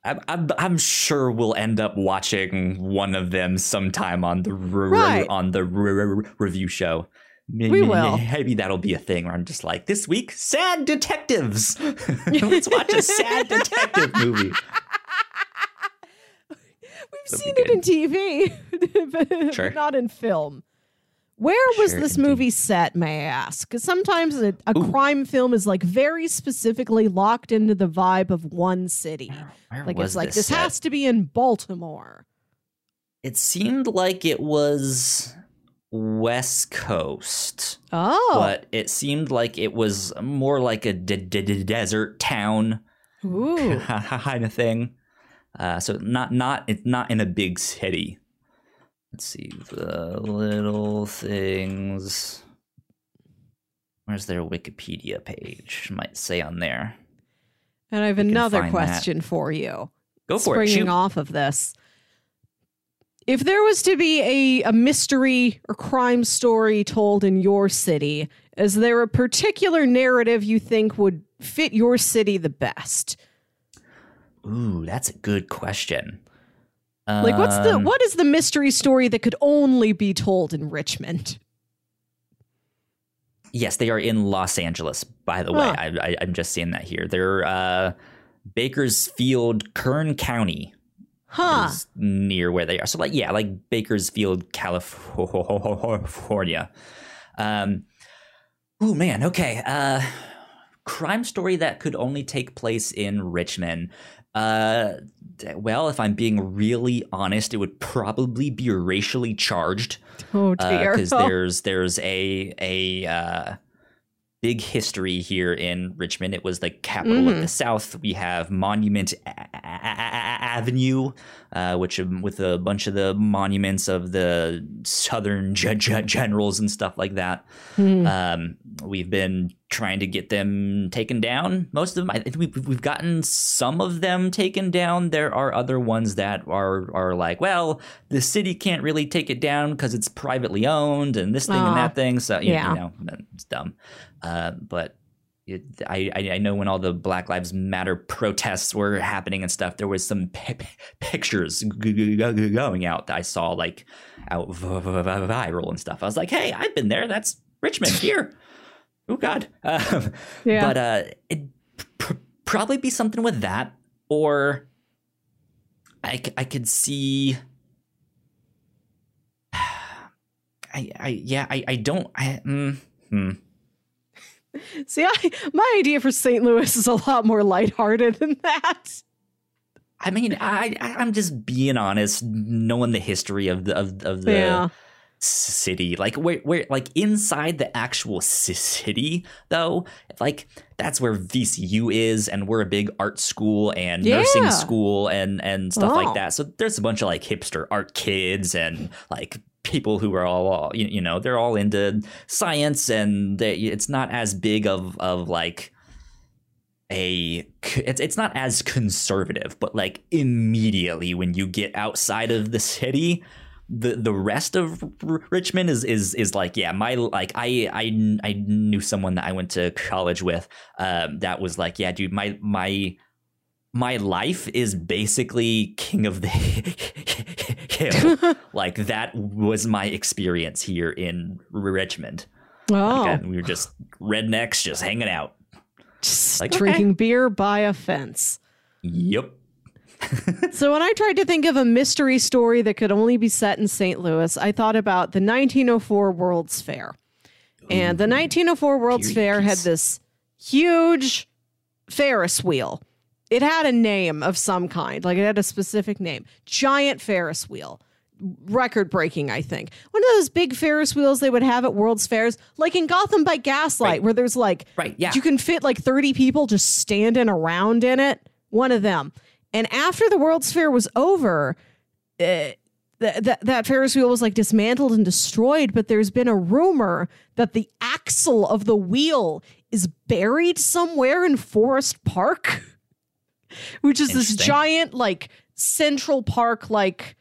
[SPEAKER 1] I'm, I'm, I'm sure we'll end up watching one of them sometime on the re-
[SPEAKER 2] Right.
[SPEAKER 1] on the re- re- review show. Maybe,
[SPEAKER 2] We will.
[SPEAKER 1] Maybe that'll be a thing where I'm just like, this week, sad detectives. Let's watch a sad detective movie. That'd
[SPEAKER 2] seen it in TV, but
[SPEAKER 1] Sure.
[SPEAKER 2] not in film. Where was
[SPEAKER 1] Sure,
[SPEAKER 2] this
[SPEAKER 1] indeed.
[SPEAKER 2] movie set, may I ask? Because sometimes a, a crime film is like very specifically locked into the vibe of one city.
[SPEAKER 1] Where
[SPEAKER 2] Like
[SPEAKER 1] was
[SPEAKER 2] it's like
[SPEAKER 1] this
[SPEAKER 2] this
[SPEAKER 1] set?
[SPEAKER 2] has to be in Baltimore.
[SPEAKER 1] It seemed like it was West Coast,
[SPEAKER 2] Oh,
[SPEAKER 1] but it seemed like it was more like a d- d- d- desert town
[SPEAKER 2] ooh,
[SPEAKER 1] kind of thing. Uh, so not not it's not in a big city. Let's see the little things. Where's their Wikipedia page? Might say on there.
[SPEAKER 2] and I have
[SPEAKER 1] can
[SPEAKER 2] another
[SPEAKER 1] find that.
[SPEAKER 2] question for you.
[SPEAKER 1] Go for it.
[SPEAKER 2] springing off of this. If there was to be a, a mystery or crime story told in your city, is there a particular narrative you think would fit your city the best?
[SPEAKER 1] Ooh, that's a good question.
[SPEAKER 2] Like what's the
[SPEAKER 1] Um,
[SPEAKER 2] what is the mystery story that could only be told in Richmond?
[SPEAKER 1] Yes, they are in Los Angeles. By the way,
[SPEAKER 2] Huh.
[SPEAKER 1] I, I, I'm just seeing that here. They're uh, Bakersfield, Kern County
[SPEAKER 2] Huh.
[SPEAKER 1] is near where they are. So like yeah, like Bakersfield, California. Um Oh man, okay. Uh crime story that could only take place in Richmond. Uh well, if I'm being really honest, it would probably be racially charged
[SPEAKER 2] Oh dear.
[SPEAKER 1] because Uh, there's there's a a uh, big history here in Richmond. It was the capital of
[SPEAKER 2] Mhm.
[SPEAKER 1] the South. We have Monument A- A- A- Avenue, uh, which um, with a bunch of the monuments of the Southern ge- ge- generals and stuff like that. Um, we've been trying to get them taken down. Most of them, I think we've, we've gotten some of them taken down. There are other ones that are are like, well, the city can't really take it down because it's privately owned and this thing
[SPEAKER 2] Ah,
[SPEAKER 1] and that thing. So you,
[SPEAKER 2] yeah.
[SPEAKER 1] you know, it's dumb. Uh, but it, I, I know when all the Black Lives Matter protests were happening and stuff, there was some pi- pictures g- g- going out that I saw like out v- v- viral and stuff. I was like, hey, I've been there. That's Richmond here. Oh God. Um,
[SPEAKER 2] Yeah.
[SPEAKER 1] But uh, it pr- probably be something with that, or I c- I could see. I, I yeah I, I don't I mm, hmm.
[SPEAKER 2] See, I, my idea for St. Louis is a lot more lighthearted than that.
[SPEAKER 1] I mean, I, I I'm just being honest, knowing the history of the of, of the
[SPEAKER 2] Yeah.
[SPEAKER 1] city, like where where like inside the actual city, though, like that's where VCU is, and we're a big art school and nursing school and and stuff
[SPEAKER 2] Oh.
[SPEAKER 1] like that. So there's a bunch of like hipster art kids and like people who are all, all you, you know they're all into science and they, it's not as big of of like a it's it's not as conservative, but like immediately when you get outside of the city, the the rest of R- Richmond is is is like yeah, my like I I I knew someone that I went to college with um that was like yeah, dude, my my my life is basically king of the hill. like that was my experience here in Richmond.
[SPEAKER 2] Oh,
[SPEAKER 1] Like, we were just rednecks just hanging out.
[SPEAKER 2] just
[SPEAKER 1] like,
[SPEAKER 2] drinking beer by a fence.
[SPEAKER 1] Yep.
[SPEAKER 2] So when I tried to think of a mystery story that could only be set in St. Louis, I thought about the 1904 World's Fair. And the 1904 World's Fair had this huge Ferris wheel. It had a name of some kind, like it had a specific name. Giant Ferris wheel. Record breaking, I think. One of those big Ferris wheels they would have at World's Fairs, like in Gotham by Gaslight,
[SPEAKER 1] Right.
[SPEAKER 2] where there's like
[SPEAKER 1] Right, yeah.
[SPEAKER 2] you can fit like 30 people just standing around in it. One of them. And after the World's Fair was over, uh, th- th- that Ferris wheel was like dismantled and destroyed. But there's been a rumor that the axle of the wheel is buried somewhere in Forest Park, which is this giant, like Central Park, like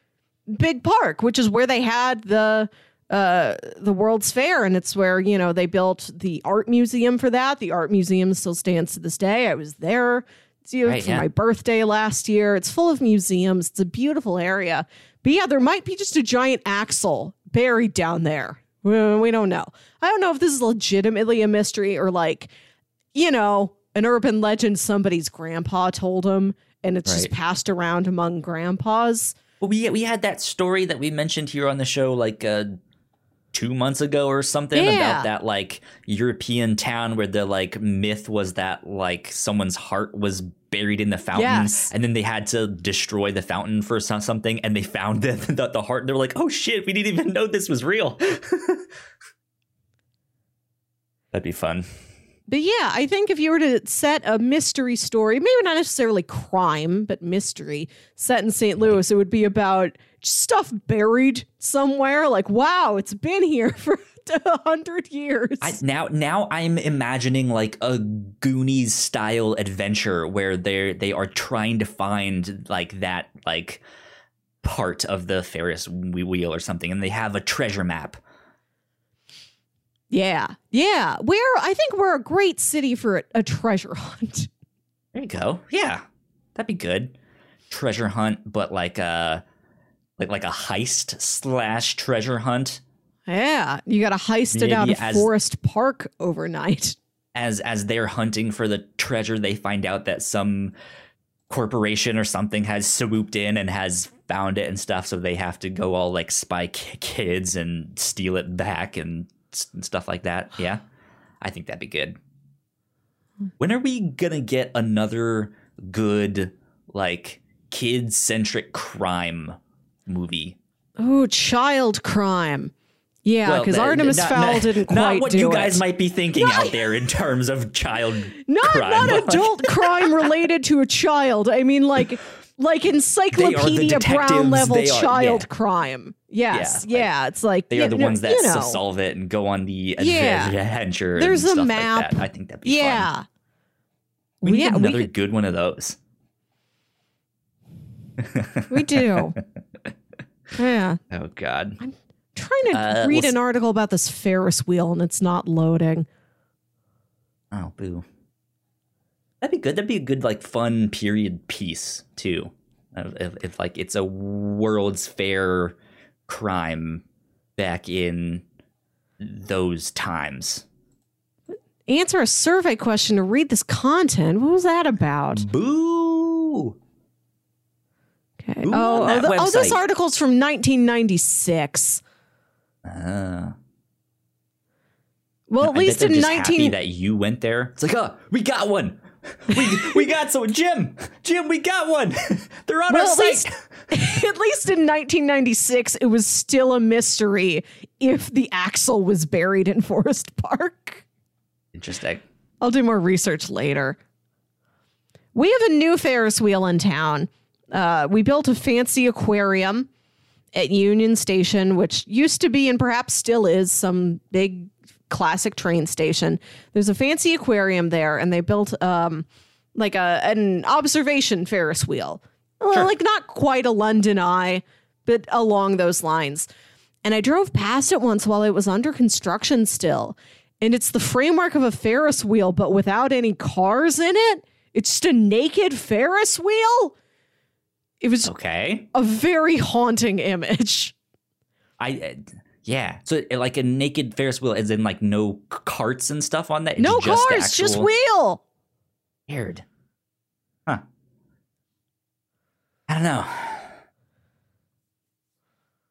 [SPEAKER 2] big park, which is where they had the uh the World's Fair and it's where you know they built the art museum for that. The art museum still stands to this day. I was there it's, you know,
[SPEAKER 1] Right,
[SPEAKER 2] for
[SPEAKER 1] yeah.
[SPEAKER 2] my birthday last year. It's full of museums. It's a beautiful area. But yeah there might be just a giant axle buried down there. We don't know. I don't know if this is legitimately a mystery or like you know an urban legend somebody's grandpa told him and it's just passed around among grandpas
[SPEAKER 1] Well, we we had that story that we mentioned here on the show like uh, two months ago or something
[SPEAKER 2] Yeah.
[SPEAKER 1] about that like European town where the like myth was that like someone's heart was buried in the fountain,
[SPEAKER 2] Yes.
[SPEAKER 1] and then they had to destroy the fountain for some, something, and they found the, the the heart. And they were like, "Oh shit, we didn't even know this was real." That'd be fun.
[SPEAKER 2] But yeah, I think if you were to set a mystery story, maybe not necessarily crime, but mystery set in St. Louis, it would be about stuff buried somewhere. Like, wow, it's been here for a hundred years.
[SPEAKER 1] I, now, now I'm imagining like a Goonies style adventure where they they are trying to find like that like part of the Ferris wheel or something, and they have a treasure map.
[SPEAKER 2] Yeah, yeah. We're I think we're a great city for a, a treasure hunt.
[SPEAKER 1] There you go. Yeah, that'd be good. Treasure hunt, but like a like like a heist slash treasure hunt.
[SPEAKER 2] Yeah, you got to heist it out of
[SPEAKER 1] as-
[SPEAKER 2] Forest Park overnight.
[SPEAKER 1] as as they're hunting for the treasure, they find out that some corporation or something has swooped in and has found it and stuff. So they have to go all like spy kids and steal it back and, and stuff like that. Yeah, I think that'd be good. When are we gonna get another good like kid centric crime movie?
[SPEAKER 2] Oh, child crime. Yeah, because
[SPEAKER 1] th-
[SPEAKER 2] Artemis
[SPEAKER 1] not-
[SPEAKER 2] Fowl
[SPEAKER 1] not-
[SPEAKER 2] didn't quite
[SPEAKER 1] Not what
[SPEAKER 2] do
[SPEAKER 1] you
[SPEAKER 2] it.
[SPEAKER 1] guys might be thinking out there in terms of child
[SPEAKER 2] not
[SPEAKER 1] crime.
[SPEAKER 2] not adult crime related to a child. I mean, like like encyclopedia brown level
[SPEAKER 1] are-
[SPEAKER 2] child
[SPEAKER 1] yeah.
[SPEAKER 2] crime. Yes,
[SPEAKER 1] Yeah,
[SPEAKER 2] yeah, it's like
[SPEAKER 1] they are the
[SPEAKER 2] know-
[SPEAKER 1] ones that
[SPEAKER 2] you know,
[SPEAKER 1] solve it and go on the adventure.
[SPEAKER 2] There's a map.
[SPEAKER 1] Like. I think that'd be fun.
[SPEAKER 2] Yeah,
[SPEAKER 1] We need
[SPEAKER 2] yeah,
[SPEAKER 1] another
[SPEAKER 2] could-
[SPEAKER 1] good one of those.
[SPEAKER 2] we do. yeah,
[SPEAKER 1] Oh God.
[SPEAKER 2] I'm trying to
[SPEAKER 1] Uh,
[SPEAKER 2] read an article about this Ferris wheel and it's not loading.
[SPEAKER 1] Oh boo. That'd be good. That'd be a good like fun period piece too. If, if, like it's a World's Fair crime back in those times.
[SPEAKER 2] Answer a survey question to read this content. What was that about?
[SPEAKER 1] Boo.
[SPEAKER 2] Okay.
[SPEAKER 1] Who
[SPEAKER 2] Oh, oh, the- oh, this article's from 1996.
[SPEAKER 1] Ah.
[SPEAKER 2] Well, at least in
[SPEAKER 1] just happy
[SPEAKER 2] 19
[SPEAKER 1] that you went there. It's like, oh, we got one. We we got so Jim, Jim, we got one. They're on
[SPEAKER 2] Well,
[SPEAKER 1] our
[SPEAKER 2] at
[SPEAKER 1] site.
[SPEAKER 2] least- at least in 1996 it was still a mystery if the axle was buried in Forest Park.
[SPEAKER 1] Interesting.
[SPEAKER 2] I'll do more research later. We have a new Ferris wheel in town. Uh, we built a fancy aquarium at Union Station, which used to be and perhaps still is some big classic train station. There's a fancy aquarium there, and they built um, like a an observation Ferris wheel, Well, like not quite a London Eye, but along those lines. And I drove past it once while it was under construction still. And it's the framework of a Ferris wheel, but without any cars in it. It's just a naked Ferris wheel. It was
[SPEAKER 1] Okay.
[SPEAKER 2] a very haunting image.
[SPEAKER 1] I uh, yeah. So like a naked Ferris wheel, as in like no carts and stuff on that. It's
[SPEAKER 2] No
[SPEAKER 1] just
[SPEAKER 2] cars, just wheel.
[SPEAKER 1] Weird. Huh. I don't know.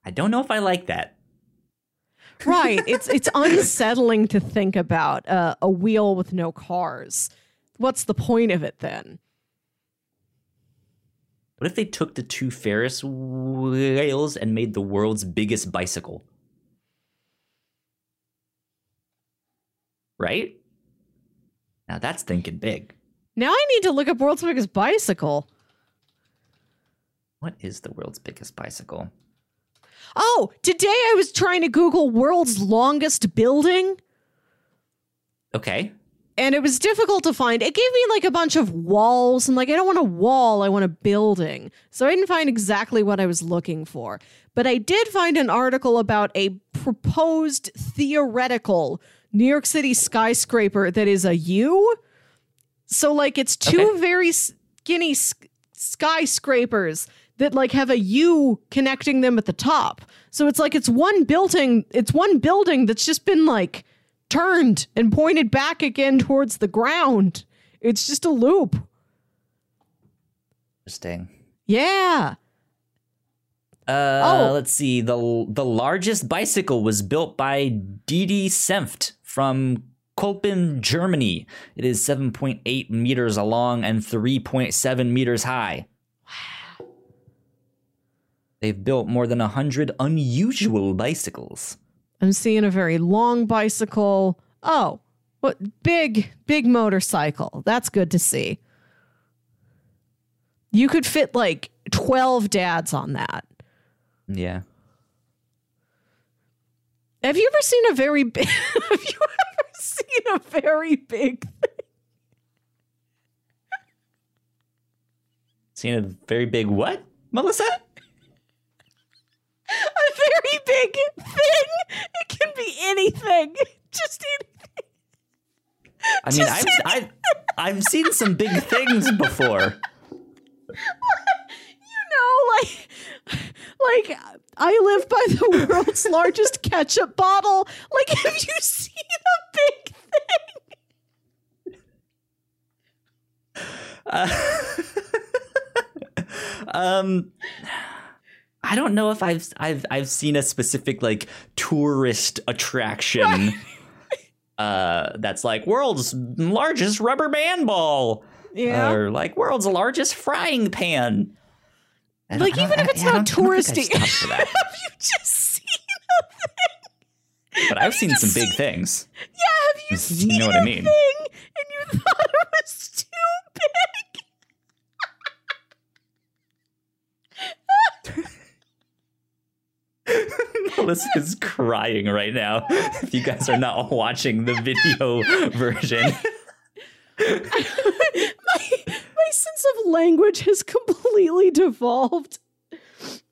[SPEAKER 1] I don't know if I like that.
[SPEAKER 2] Right. It's it's unsettling to think about uh, a wheel with no cars. What's the point of it then?
[SPEAKER 1] What if they took the two Ferris wheels and made the world's biggest bicycle? Right? Now that's thinking big.
[SPEAKER 2] Now I need to look up world's biggest bicycle.
[SPEAKER 1] What is the world's biggest bicycle?
[SPEAKER 2] Oh, today I was trying to Google world's longest building.
[SPEAKER 1] Okay.
[SPEAKER 2] and it was difficult to find. It gave me like a bunch of walls, and like I don't want a wall, I want a building. So I didn't find exactly what I was looking for. But I did find an article about a proposed theoretical New York City skyscraper that is a U. So like it's two
[SPEAKER 1] Okay.
[SPEAKER 2] very skinny skyscrapers that like have a U connecting them at the top. So it's like it's one building, it's one building that's just been like turned and pointed back again towards the ground. It's just a loop.
[SPEAKER 1] Interesting.
[SPEAKER 2] Yeah.
[SPEAKER 1] Uh,
[SPEAKER 2] Oh.
[SPEAKER 1] let's see. the The largest bicycle was built by Didi Senft from Kolpin, Germany. It is seven point eight meters long and three point seven meters high. Wow. They've built more than a hundred unusual bicycles.
[SPEAKER 2] I'm seeing a very long bicycle. Oh, what big, big motorcycle. That's good to see. You could fit like 12 dads on that.
[SPEAKER 1] Yeah.
[SPEAKER 2] Have you ever seen a very big Have you ever seen a very big
[SPEAKER 1] Seen a very big what, Melissa?
[SPEAKER 2] a very big thing? It can be anything. Just anything.
[SPEAKER 1] I mean, I've, I've I've seen some big things before.
[SPEAKER 2] you know, like, like I live by the world's largest ketchup bottle. Like, have you seen a big thing?
[SPEAKER 1] Um, I don't know if I've I've I've seen a specific like tourist attraction. Uh, that's like world's largest rubber band ball,
[SPEAKER 2] Yeah.
[SPEAKER 1] or like world's largest frying pan. I
[SPEAKER 2] like even if it's
[SPEAKER 1] I,
[SPEAKER 2] not
[SPEAKER 1] I
[SPEAKER 2] touristy, have you just seen a thing?
[SPEAKER 1] But I've seen some seen, big things.
[SPEAKER 2] Yeah, have you seen you
[SPEAKER 1] know what I mean?
[SPEAKER 2] thing and you thought it was too big?
[SPEAKER 1] Melissa is crying right now. If you guys are not watching the video version.
[SPEAKER 2] My, my sense of language has completely devolved.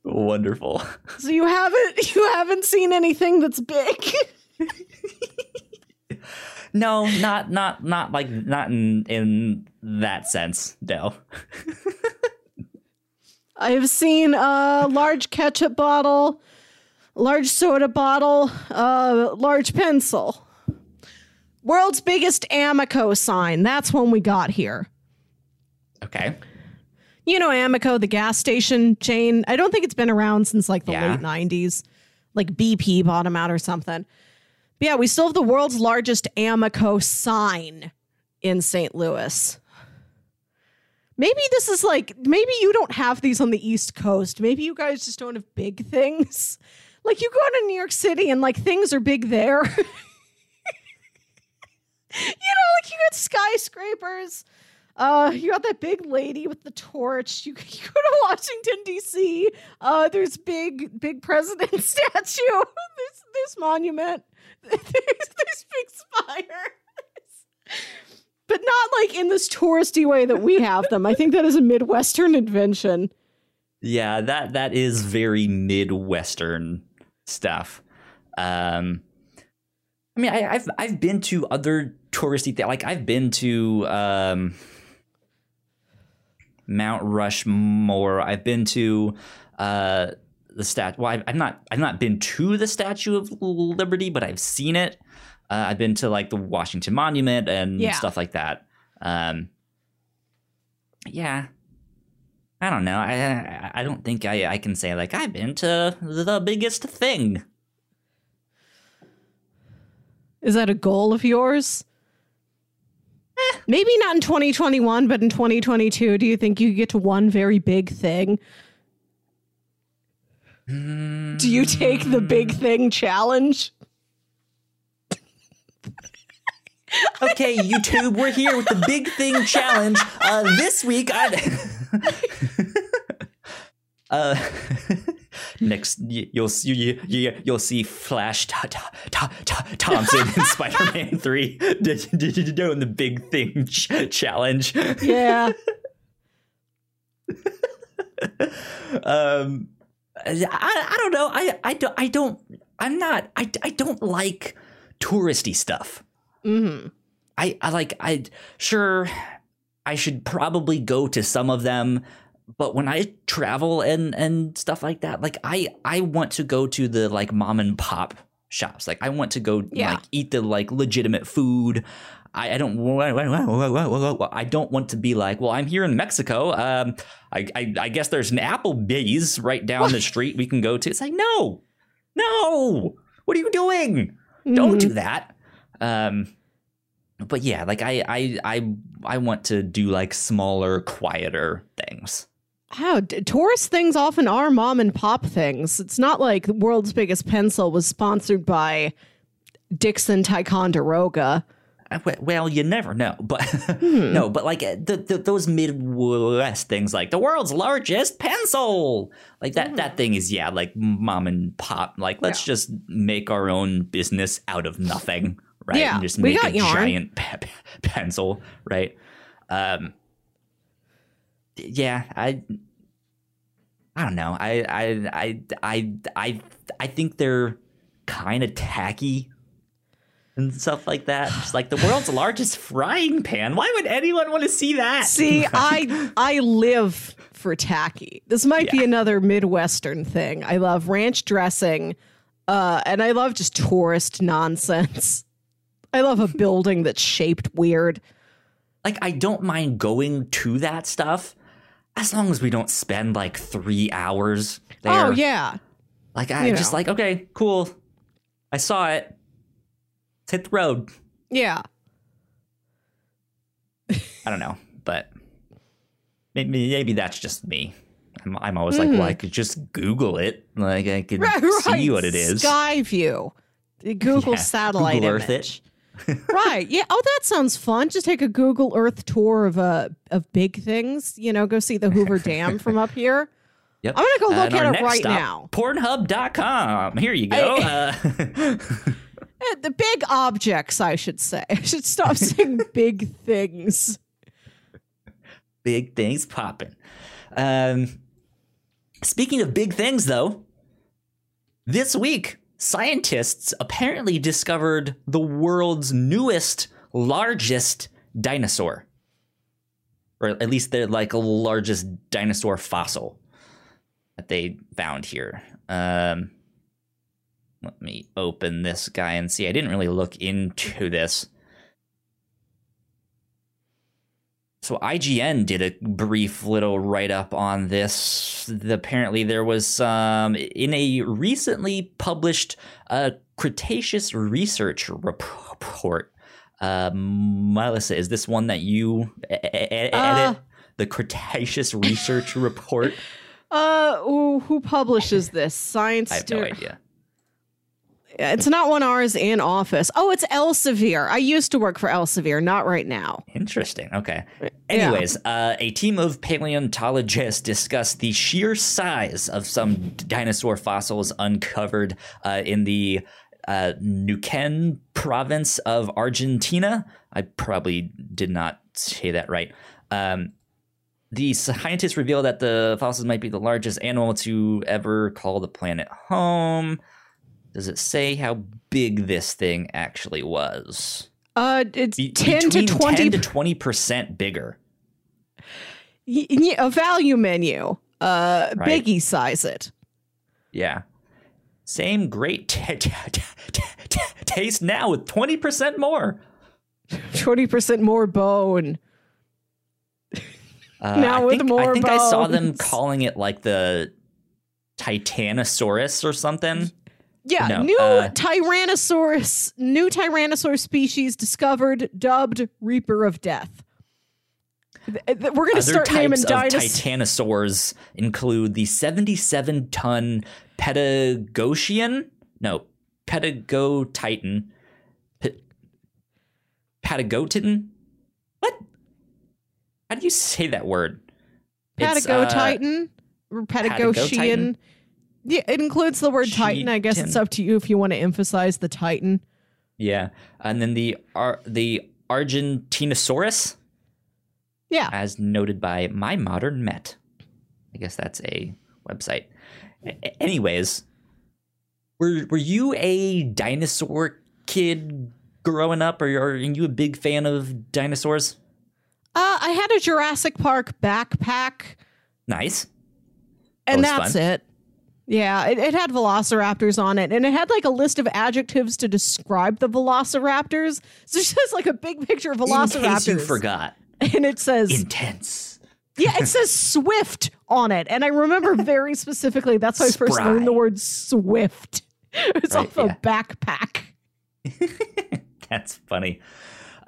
[SPEAKER 1] wonderful.
[SPEAKER 2] So you haven't you haven't seen anything that's big.
[SPEAKER 1] No, not not not like not in in that sense. No.
[SPEAKER 2] I have seen a large ketchup bottle, large soda bottle, a large pencil. World's biggest Amoco sign. That's when we got here.
[SPEAKER 1] Okay.
[SPEAKER 2] You know Amoco, the gas station chain. I don't think it's been around since like the
[SPEAKER 1] Yeah.
[SPEAKER 2] late 90s. Like BP bought them out or something. But yeah, we still have the world's largest Amoco sign in St. Louis. Maybe this is like, maybe you don't have these on the East Coast. Maybe you guys just don't have big things. Like you go to New York City and like things are big there. you know, like you got skyscrapers. Uh, you got that big lady with the torch. You, you go to Washington D.C. Uh, there's big, big president statue. There's this monument. There's there's big spires. But not like in this touristy way that we have them. I think that is a Midwestern invention.
[SPEAKER 1] Yeah, that that is very midwestern stuff. Um, I mean, I, I've I've been to other touristy things. Like I've been to um, Mount Rushmore. I've been to uh, the stat. Well, I've, I've not I've not been to the Statue of Liberty, but I've seen it. Uh, I've been to like the Washington Monument and
[SPEAKER 2] Yeah.
[SPEAKER 1] stuff like that. Um, yeah, I don't know. I I, I don't think I, I can say like I've been to the biggest thing.
[SPEAKER 2] Is that a goal of yours? Maybe not in 2021, but in 2022, do you think you get to one very big thing? Do you take the big thing challenge?
[SPEAKER 1] Okay, YouTube, we're here with the big thing challenge. Uh, this week, I. uh, next, you'll see you, you, you'll see Flash Tho- Tho- Tho- Tho- Thompson in Spider-Man Three doing the big thing ch- challenge.
[SPEAKER 2] Yeah.
[SPEAKER 1] um I, I don't know I I don't I don't I'm not I, I don't like touristy stuff
[SPEAKER 2] hmm
[SPEAKER 1] I I like I sure I should probably go to some of them but when I travel and and stuff like that like I I want to go to the like mom and pop shops. Like I want to go
[SPEAKER 2] Yeah.
[SPEAKER 1] like eat the like legitimate food. I, I don't I don't want to be like well I'm here in Mexico. Um I I, I guess there's an Applebee's right down the street we can go to. It's like no no. What are you doing? Don't do that. Um but yeah like I, I i i want to do like smaller quieter things
[SPEAKER 2] How? Tourist things often are mom and pop things. It's not like the world's biggest pencil was sponsored by Dixon Ticonderoga.
[SPEAKER 1] Uh, well you never know but no but like uh, the, the, those midwest things like the world's largest pencil! Like that that thing is yeah like mom and pop like let's just make our own business out of nothing right?
[SPEAKER 2] Yeah,
[SPEAKER 1] and just
[SPEAKER 2] we
[SPEAKER 1] make
[SPEAKER 2] got
[SPEAKER 1] a
[SPEAKER 2] yarn.
[SPEAKER 1] giant pe- pe- pencil right? Um yeah i i don't know i i i i i, I think they're kind of tacky and stuff like that. Just like the world's largest frying pan. Why would anyone want to see that?
[SPEAKER 2] See, I I live for tacky. This might be another Midwestern thing. I love ranch dressing, uh, and I love just tourist nonsense. I love a building that's shaped weird.
[SPEAKER 1] like I don't mind going to that stuff as long as we don't spend like three hours oh, there.
[SPEAKER 2] Oh yeah,
[SPEAKER 1] Like I
[SPEAKER 2] You
[SPEAKER 1] just
[SPEAKER 2] know.
[SPEAKER 1] like, okay, cool. I saw it. Let's hit the road.
[SPEAKER 2] yeah.
[SPEAKER 1] I don't know, but maybe maybe that's just me. I'm, I'm always like, well, I could just Google it. Like I could.
[SPEAKER 2] Right,
[SPEAKER 1] see
[SPEAKER 2] right.
[SPEAKER 1] what it is.
[SPEAKER 2] Sky view. Google
[SPEAKER 1] Yeah,
[SPEAKER 2] satellite
[SPEAKER 1] Google Earth
[SPEAKER 2] image.
[SPEAKER 1] it.
[SPEAKER 2] Right. Yeah. Oh, that sounds fun. Just take a Google Earth tour of uh of big things. You know, go see the Hoover Dam from up here.
[SPEAKER 1] Yep.
[SPEAKER 2] I'm gonna go look
[SPEAKER 1] our
[SPEAKER 2] at it right
[SPEAKER 1] stop,
[SPEAKER 2] now.
[SPEAKER 1] Pornhub.com. Here you go. uh,
[SPEAKER 2] Eh, The big objects, I should say. I should stop saying big things.
[SPEAKER 1] big things popping. Um, speaking of big things, though, this week scientists apparently discovered the world's newest, largest dinosaur, or at least the like largest dinosaur fossil that they found here. Um, let me open this guy and see. I didn't really look into this. So IGN did a brief little write up on this. Apparently, there was some in a recently published uh, Cretaceous research report. Uh, Melissa, is this one that you edit?
[SPEAKER 2] Uh.
[SPEAKER 1] the Cretaceous research report.
[SPEAKER 2] Uh, who, who publishes this? Science.
[SPEAKER 1] I have no idea.
[SPEAKER 2] It's not one ours in office. Oh, it's Elsevier. I used to work for Elsevier, not right now.
[SPEAKER 1] Interesting. Okay. Anyways, uh, a team of paleontologists discussed the sheer size of some dinosaur fossils uncovered uh, in the uh, province of Argentina. I probably did not say that right. Um, the scientists revealed that the fossils might be the largest animal to ever call the planet home. Does it say how big this thing actually was?
[SPEAKER 2] Uh, it's
[SPEAKER 1] Be-
[SPEAKER 2] 10 to 20
[SPEAKER 1] 10 to 20 percent bigger.
[SPEAKER 2] y- a value menu. Uh,
[SPEAKER 1] Right.
[SPEAKER 2] biggie size it.
[SPEAKER 1] Yeah. Same great t- t- t- taste now with 20% more.
[SPEAKER 2] 20% more bone.
[SPEAKER 1] Uh,
[SPEAKER 2] Now
[SPEAKER 1] I
[SPEAKER 2] with
[SPEAKER 1] think,
[SPEAKER 2] more
[SPEAKER 1] I think I saw them calling it like the Titanosaurus or something.
[SPEAKER 2] Yeah,
[SPEAKER 1] No,
[SPEAKER 2] new
[SPEAKER 1] uh,
[SPEAKER 2] Tyrannosaurus, new Tyrannosaurus species discovered, dubbed Reaper of Death. Th- th- We're going to start naming
[SPEAKER 1] types of
[SPEAKER 2] dinosaurs.
[SPEAKER 1] titanosaurs include the 77 ton Patagotian, no, Patago Titan, P-. What? How do you say that word? It's,
[SPEAKER 2] Patago
[SPEAKER 1] uh,
[SPEAKER 2] Titan or
[SPEAKER 1] Patago
[SPEAKER 2] Patagosian.
[SPEAKER 1] Titan?
[SPEAKER 2] Yeah, it includes the word Titan. I guess it's up to you if you want to emphasize the Titan.
[SPEAKER 1] Yeah, and then the Ar- the Argentinosaurus,
[SPEAKER 2] Yeah.
[SPEAKER 1] as noted by My Modern Met. I guess that's a website. A- anyways, were were you a dinosaur kid growing up, or are you a big fan of dinosaurs?
[SPEAKER 2] Uh, I had a Jurassic Park backpack,
[SPEAKER 1] Nice.
[SPEAKER 2] and that's
[SPEAKER 1] fun.
[SPEAKER 2] it. Yeah, it, it had velociraptors on it, and it had like a list of adjectives to describe the velociraptors. So it's just like a big picture of velociraptors.
[SPEAKER 1] you forgot,
[SPEAKER 2] and it says
[SPEAKER 1] intense.
[SPEAKER 2] yeah it says swift on it and i remember very specifically that's how i first
[SPEAKER 1] Spry.
[SPEAKER 2] learned the word swift it's
[SPEAKER 1] Right,
[SPEAKER 2] off
[SPEAKER 1] yeah.
[SPEAKER 2] a backpack
[SPEAKER 1] That's funny.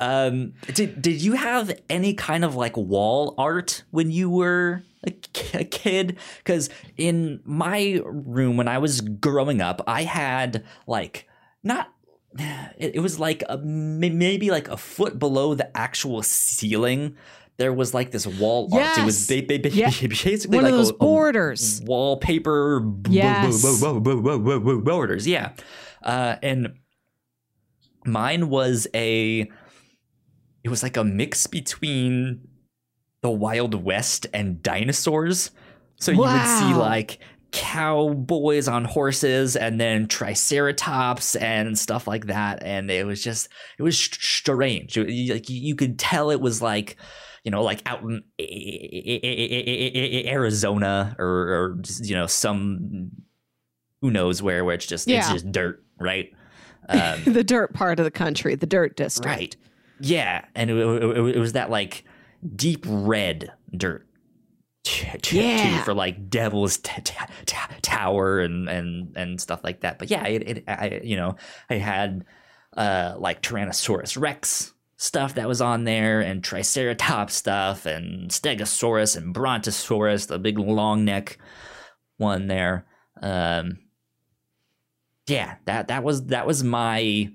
[SPEAKER 1] Um, did did you have any kind of like wall art when you were a, ki- a kid? Because in my room when I was growing up, I had like not. It, it was like a, maybe like a foot below the actual ceiling. There was like this wall art. It was ba- ba- ba-
[SPEAKER 2] Yeah.
[SPEAKER 1] basically
[SPEAKER 2] one
[SPEAKER 1] like
[SPEAKER 2] of those
[SPEAKER 1] a, a
[SPEAKER 2] borders
[SPEAKER 1] wallpaper b- b-
[SPEAKER 2] Yes.
[SPEAKER 1] borders yeah uh, and mine was a it was like a mix between the wild west and dinosaurs. So you would see like cowboys on horses and then triceratops and stuff like that. And it was just it was sh- strange. It- like you could tell it was like you know like out in Arizona or, or you know some who knows where where it's just it's just dirt right? Um,
[SPEAKER 2] the dirt part of the country the dirt district.
[SPEAKER 1] Right. Yeah, and it, it, it was that like deep red dirt. t- t-
[SPEAKER 2] Yeah.
[SPEAKER 1] For like Devil's t- Tower and and and stuff like that. But yeah, it, it I you know I had uh like Tyrannosaurus Rex stuff that was on there and Triceratops stuff and Stegosaurus and Brontosaurus, the big long neck one there. Um yeah, that that was that was my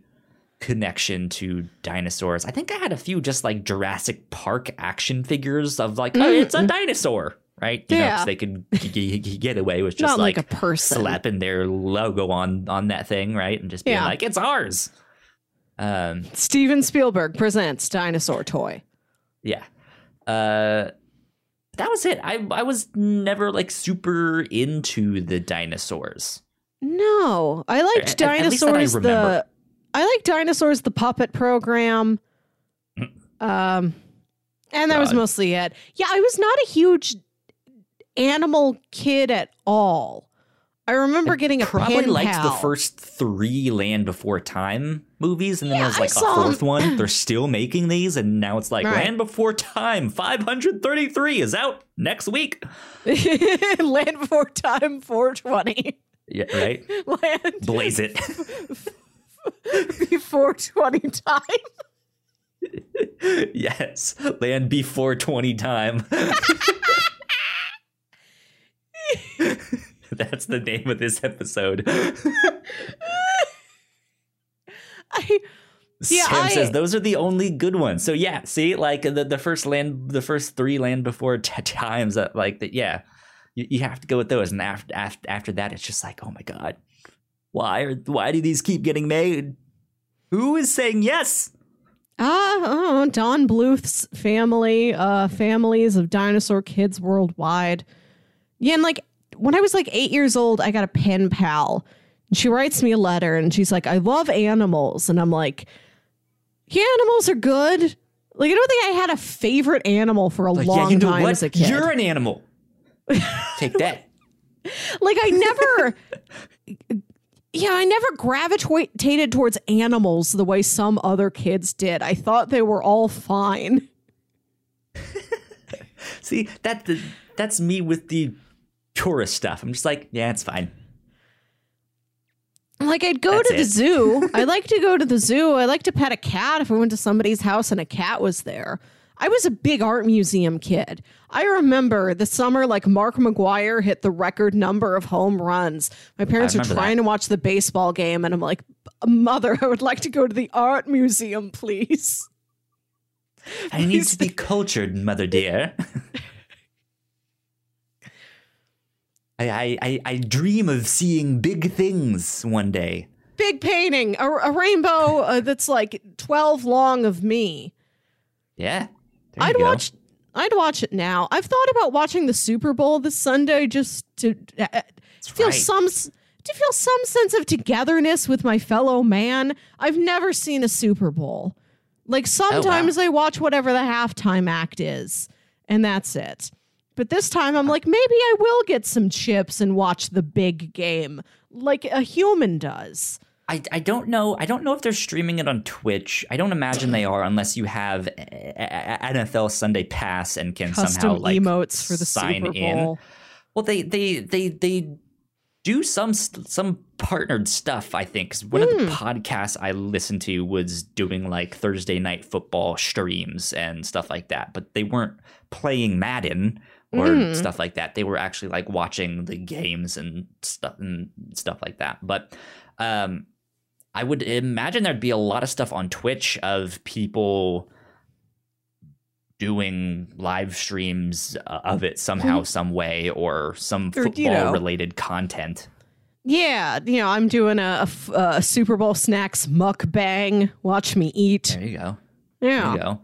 [SPEAKER 1] connection to dinosaurs. I think I had a few just like Jurassic Park action figures of like, oh, it's a dinosaur, right? You know,
[SPEAKER 2] Yeah.
[SPEAKER 1] 'cause they could g- g- get away with just
[SPEAKER 2] like,
[SPEAKER 1] like,
[SPEAKER 2] a person.
[SPEAKER 1] slapping their logo on on that thing, right? And just being
[SPEAKER 2] Yeah.
[SPEAKER 1] like, it's ours. Um,
[SPEAKER 2] Steven Spielberg presents dinosaur toy.
[SPEAKER 1] yeah. Uh, that was it. I I was never like super into the dinosaurs.
[SPEAKER 2] No, I liked
[SPEAKER 1] At- at least that I
[SPEAKER 2] dinosaurs. the
[SPEAKER 1] remember.
[SPEAKER 2] I like dinosaurs. The puppet program. Um, and that was mostly it. Yeah, I was not a huge animal kid at all. I remember getting a
[SPEAKER 1] Probably liked the first three Land Before Time movies, and then
[SPEAKER 2] Yeah,
[SPEAKER 1] there's
[SPEAKER 2] I
[SPEAKER 1] like
[SPEAKER 2] saw
[SPEAKER 1] a fourth one. They're still making these, and now it's like
[SPEAKER 2] Right.
[SPEAKER 1] Land Before Time 533 is out next week.
[SPEAKER 2] Land Before Time 420.
[SPEAKER 1] Yeah, right.
[SPEAKER 2] Land
[SPEAKER 1] Blaze it.
[SPEAKER 2] Before 20 time.
[SPEAKER 1] yes, Land Before 20 Time. That's the name of this episode.
[SPEAKER 2] I Yeah,
[SPEAKER 1] Sam
[SPEAKER 2] I-
[SPEAKER 1] says those are the only good ones. So yeah, see, like the, the first land, the first three land before t- times that like that. Yeah, you, you have to go with those, and after after after that, it's just like, oh my god, why are why do these keep getting made? Who is saying yes?
[SPEAKER 2] Ah, oh, Don Bluth's family, uh, families of dinosaur kids worldwide. Yeah, and like when I was like eight years old, I got a pen pal. And she writes me a letter and she's like, I love animals. And I'm like, yeah, animals are good. Like, I don't think I had a favorite animal for a
[SPEAKER 1] Like,
[SPEAKER 2] long
[SPEAKER 1] yeah, you know
[SPEAKER 2] time
[SPEAKER 1] what?
[SPEAKER 2] as a kid.
[SPEAKER 1] You're an animal. Take that.
[SPEAKER 2] like, I never. Yeah, I never gravitated towards animals the way some other kids did. I thought they were all fine.
[SPEAKER 1] See that the, that's me with the tourist stuff. I'm just like, yeah, it's fine.
[SPEAKER 2] Like I'd go
[SPEAKER 1] That's
[SPEAKER 2] to the zoo. I like to go to the zoo. I like to pet a cat if I went to somebody's house and a cat was there. I was a big art museum kid. I remember the summer like Mark McGwire hit the record number of home runs. My parents are trying to watch the baseball game and I'm like, "Mother, I would like to go to the art museum, please."
[SPEAKER 1] I need to be cultured, mother dear. I, I, I, I dream of seeing big things one day.
[SPEAKER 2] Big painting, a, a rainbow uh, that's like 12 long of me.
[SPEAKER 1] Yeah. There
[SPEAKER 2] I'd watch. I'd watch it now. I've thought about watching the Super Bowl this Sunday just to uh, uh, feel
[SPEAKER 1] right.
[SPEAKER 2] some to feel some sense of togetherness with my fellow man. I've never seen a Super Bowl. Like sometimes I watch whatever the halftime act is, and that's it. But this time I'm like, maybe I will get some chips and watch the big game like a human does.
[SPEAKER 1] I, I don't know. I don't know if they're streaming it on Twitch. I don't imagine they are unless you have a- a- NFL Sunday Pass and can
[SPEAKER 2] Custom
[SPEAKER 1] somehow like
[SPEAKER 2] emotes for the
[SPEAKER 1] sign
[SPEAKER 2] Super
[SPEAKER 1] in.
[SPEAKER 2] Bowl.
[SPEAKER 1] Well, they they they they do some some partnered stuff. I think 'Cause one of
[SPEAKER 2] Hmm.
[SPEAKER 1] the podcasts I listened to was doing like Thursday night football streams and stuff like that, but they weren't playing Madden or
[SPEAKER 2] Mm.
[SPEAKER 1] stuff like that. They were actually like watching the games and stuff and stuff like that. But um, I would imagine there'd be a lot of stuff on Twitch of people doing live streams uh, of it somehow, some way, or some
[SPEAKER 2] Or, you
[SPEAKER 1] football
[SPEAKER 2] know.
[SPEAKER 1] related content.
[SPEAKER 2] Yeah, you know, I'm doing a Super Bowl snacks mukbang. Watch me eat.
[SPEAKER 1] There you go. There
[SPEAKER 2] Yeah.
[SPEAKER 1] you go.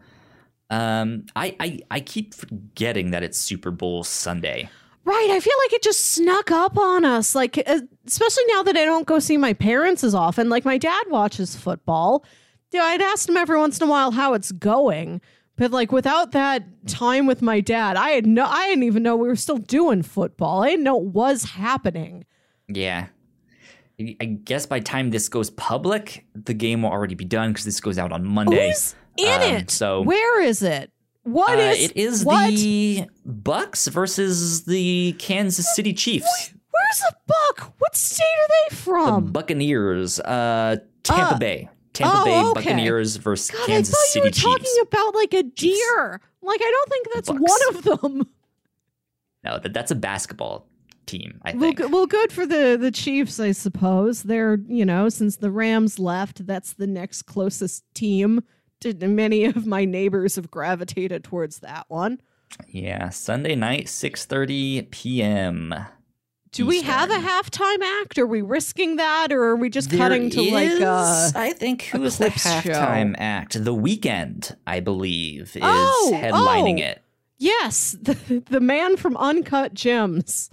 [SPEAKER 1] Um, I, I I keep forgetting that it's Super Bowl Sunday.
[SPEAKER 2] Right. I feel like it just snuck up on us. Like, uh, especially now that I don't go see my parents as often. Like, my dad watches football. You know, I'd asked him every once in a while how it's going. But like without that time with my dad, I had no I didn't even know we were still doing football. I didn't know it was happening.
[SPEAKER 1] Yeah. I guess by the time this goes public, the game will already be done because this goes out on Monday.
[SPEAKER 2] Who's in
[SPEAKER 1] Um,
[SPEAKER 2] it?
[SPEAKER 1] so-
[SPEAKER 2] where is it? What
[SPEAKER 1] Uh,
[SPEAKER 2] is
[SPEAKER 1] it is
[SPEAKER 2] what?
[SPEAKER 1] the Bucks versus the Kansas City Chiefs.
[SPEAKER 2] Where's the buck? What state are they
[SPEAKER 1] The
[SPEAKER 2] from?
[SPEAKER 1] Buccaneers, uh, Tampa
[SPEAKER 2] Uh,
[SPEAKER 1] Bay. Tampa
[SPEAKER 2] oh,
[SPEAKER 1] Bay
[SPEAKER 2] okay.
[SPEAKER 1] Buccaneers versus
[SPEAKER 2] God,
[SPEAKER 1] Kansas
[SPEAKER 2] I thought you were
[SPEAKER 1] Chiefs.
[SPEAKER 2] talking about like a deer. Like I don't think that's one of them.
[SPEAKER 1] no, that, that's a basketball team, I
[SPEAKER 2] Well,
[SPEAKER 1] think.
[SPEAKER 2] go- well, good for the the Chiefs, I suppose. They're you know since the Rams left, that's the next closest team. Many of my neighbors have gravitated towards that one.
[SPEAKER 1] Yeah, Sunday night, 6:30 p.m.
[SPEAKER 2] Do we have a halftime act? Are we risking that, or are we just
[SPEAKER 1] There
[SPEAKER 2] cutting to like uh
[SPEAKER 1] is, I think who is the
[SPEAKER 2] clips show.
[SPEAKER 1] halftime act? The Weeknd, I believe, is
[SPEAKER 2] Oh,
[SPEAKER 1] headlining
[SPEAKER 2] oh.
[SPEAKER 1] it.
[SPEAKER 2] yes, the the man from Uncut Gems.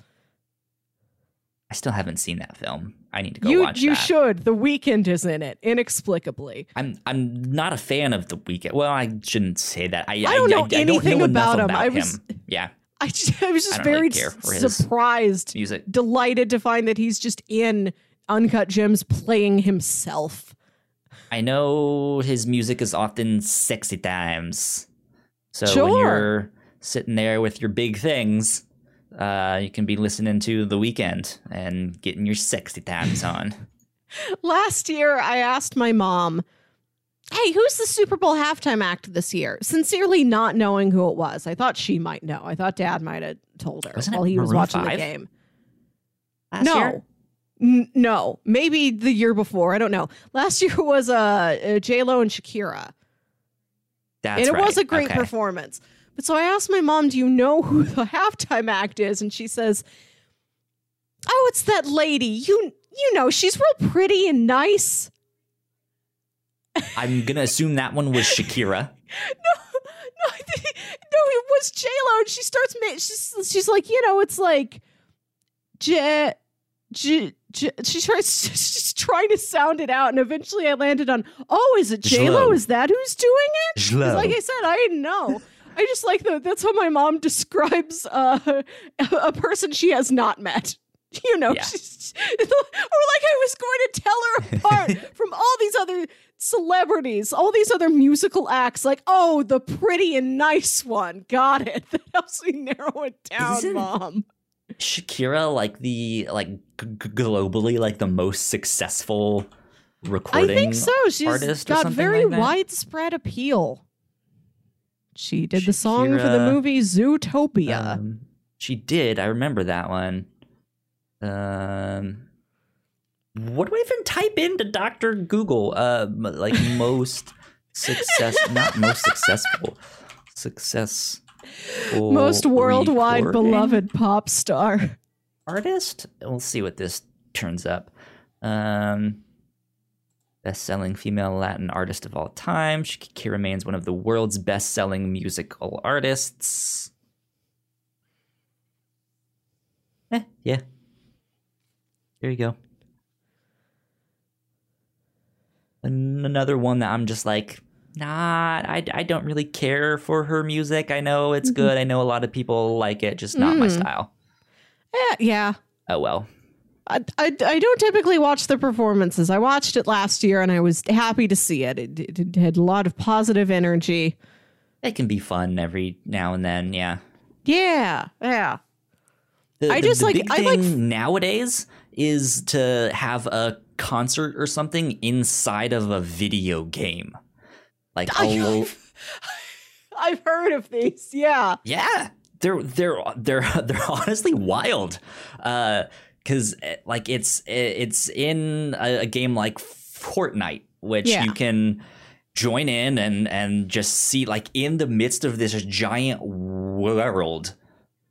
[SPEAKER 1] I still haven't seen that film. I need to go
[SPEAKER 2] you
[SPEAKER 1] watch
[SPEAKER 2] you
[SPEAKER 1] that.
[SPEAKER 2] should. The Weeknd is in it inexplicably.
[SPEAKER 1] I'm I'm not a fan of the Weeknd. Well, I shouldn't say that. I,
[SPEAKER 2] I don't know
[SPEAKER 1] I, don't
[SPEAKER 2] anything
[SPEAKER 1] know
[SPEAKER 2] about him. I was-.
[SPEAKER 1] Yeah,
[SPEAKER 2] I, just, I was just
[SPEAKER 1] I don't really
[SPEAKER 2] very
[SPEAKER 1] his-
[SPEAKER 2] surprised,
[SPEAKER 1] music.
[SPEAKER 2] delighted to find that he's just in Uncut Gems playing himself.
[SPEAKER 1] I know his music is often sexy times. So when you're sitting there with your big things, uh, you can be listening to The Weeknd and getting your sexy times on.
[SPEAKER 2] Last year, I asked my mom, Hey, who's the Super Bowl halftime act this year? Sincerely not knowing who it was. I thought she might know. I thought dad might have told her
[SPEAKER 1] Wasn't
[SPEAKER 2] while he was watching the game.
[SPEAKER 1] Last
[SPEAKER 2] no.
[SPEAKER 1] year?
[SPEAKER 2] N- no, maybe the year before. I don't know. Last year was uh, uh J Lo and Shakira,
[SPEAKER 1] That's
[SPEAKER 2] and it
[SPEAKER 1] right.
[SPEAKER 2] was a great
[SPEAKER 1] Okay.
[SPEAKER 2] performance. But so I asked my mom, "Do you know who the halftime act is?" And she says, "Oh, it's that lady. You you know, she's real pretty and nice."
[SPEAKER 1] I'm gonna assume that one was Shakira.
[SPEAKER 2] no, think, no, it was J Lo, and she starts. She's she's like, you know, it's like, J, J, J she tries. She's trying to sound it out, and eventually, I landed on, oh, is it J Lo? Is that who's doing it? Like I said, I didn't know. I just like the. That's how my mom describes uh, a, a person she has not met. You know,
[SPEAKER 1] Yeah.
[SPEAKER 2] she's, or like I was going to tell her apart from all these other celebrities, all these other musical acts. Like, oh, the pretty and nice one. Got it. That helps me narrow it down,
[SPEAKER 1] Isn't-
[SPEAKER 2] mom.
[SPEAKER 1] Shakira, like the like g- globally, like the most successful recording.
[SPEAKER 2] I think so. She's got very
[SPEAKER 1] like
[SPEAKER 2] widespread appeal. She did the song for the movie Zootopia.
[SPEAKER 1] Um, she did. I remember that one. Um, what do I even type into Doctor Google? Uh, like most success, not most successful, success.
[SPEAKER 2] Most worldwide beloved pop star.
[SPEAKER 1] artist. We'll see what this turns up. Um, best-selling female Latin artist of all time. She remains one of the world's best-selling musical artists. Eh, yeah. There you go. An- Another one that I'm just like, nah, I, I don't really care for her music. I know it's good. I know a lot of people like it, just not my
[SPEAKER 2] Mhm.
[SPEAKER 1] style.
[SPEAKER 2] Eh, yeah.
[SPEAKER 1] Oh well.
[SPEAKER 2] I, I, I don't typically watch the performances. I watched it last year and I was happy to see it. It, it, it had a lot of positive energy.
[SPEAKER 1] It can be fun every now and then, yeah.
[SPEAKER 2] Yeah, yeah.
[SPEAKER 1] The,
[SPEAKER 2] I
[SPEAKER 1] the-
[SPEAKER 2] just
[SPEAKER 1] the
[SPEAKER 2] like- I like-
[SPEAKER 1] nowadays is to have a concert or something inside of a video game. Like
[SPEAKER 2] i've heard of these. Yeah.
[SPEAKER 1] yeah, they're they're they're they're honestly wild. Uh, because eh, like it's eh, it's in a, a game like Fortnite, which
[SPEAKER 2] Yeah.
[SPEAKER 1] you can join in and and just see like in the midst of this giant world,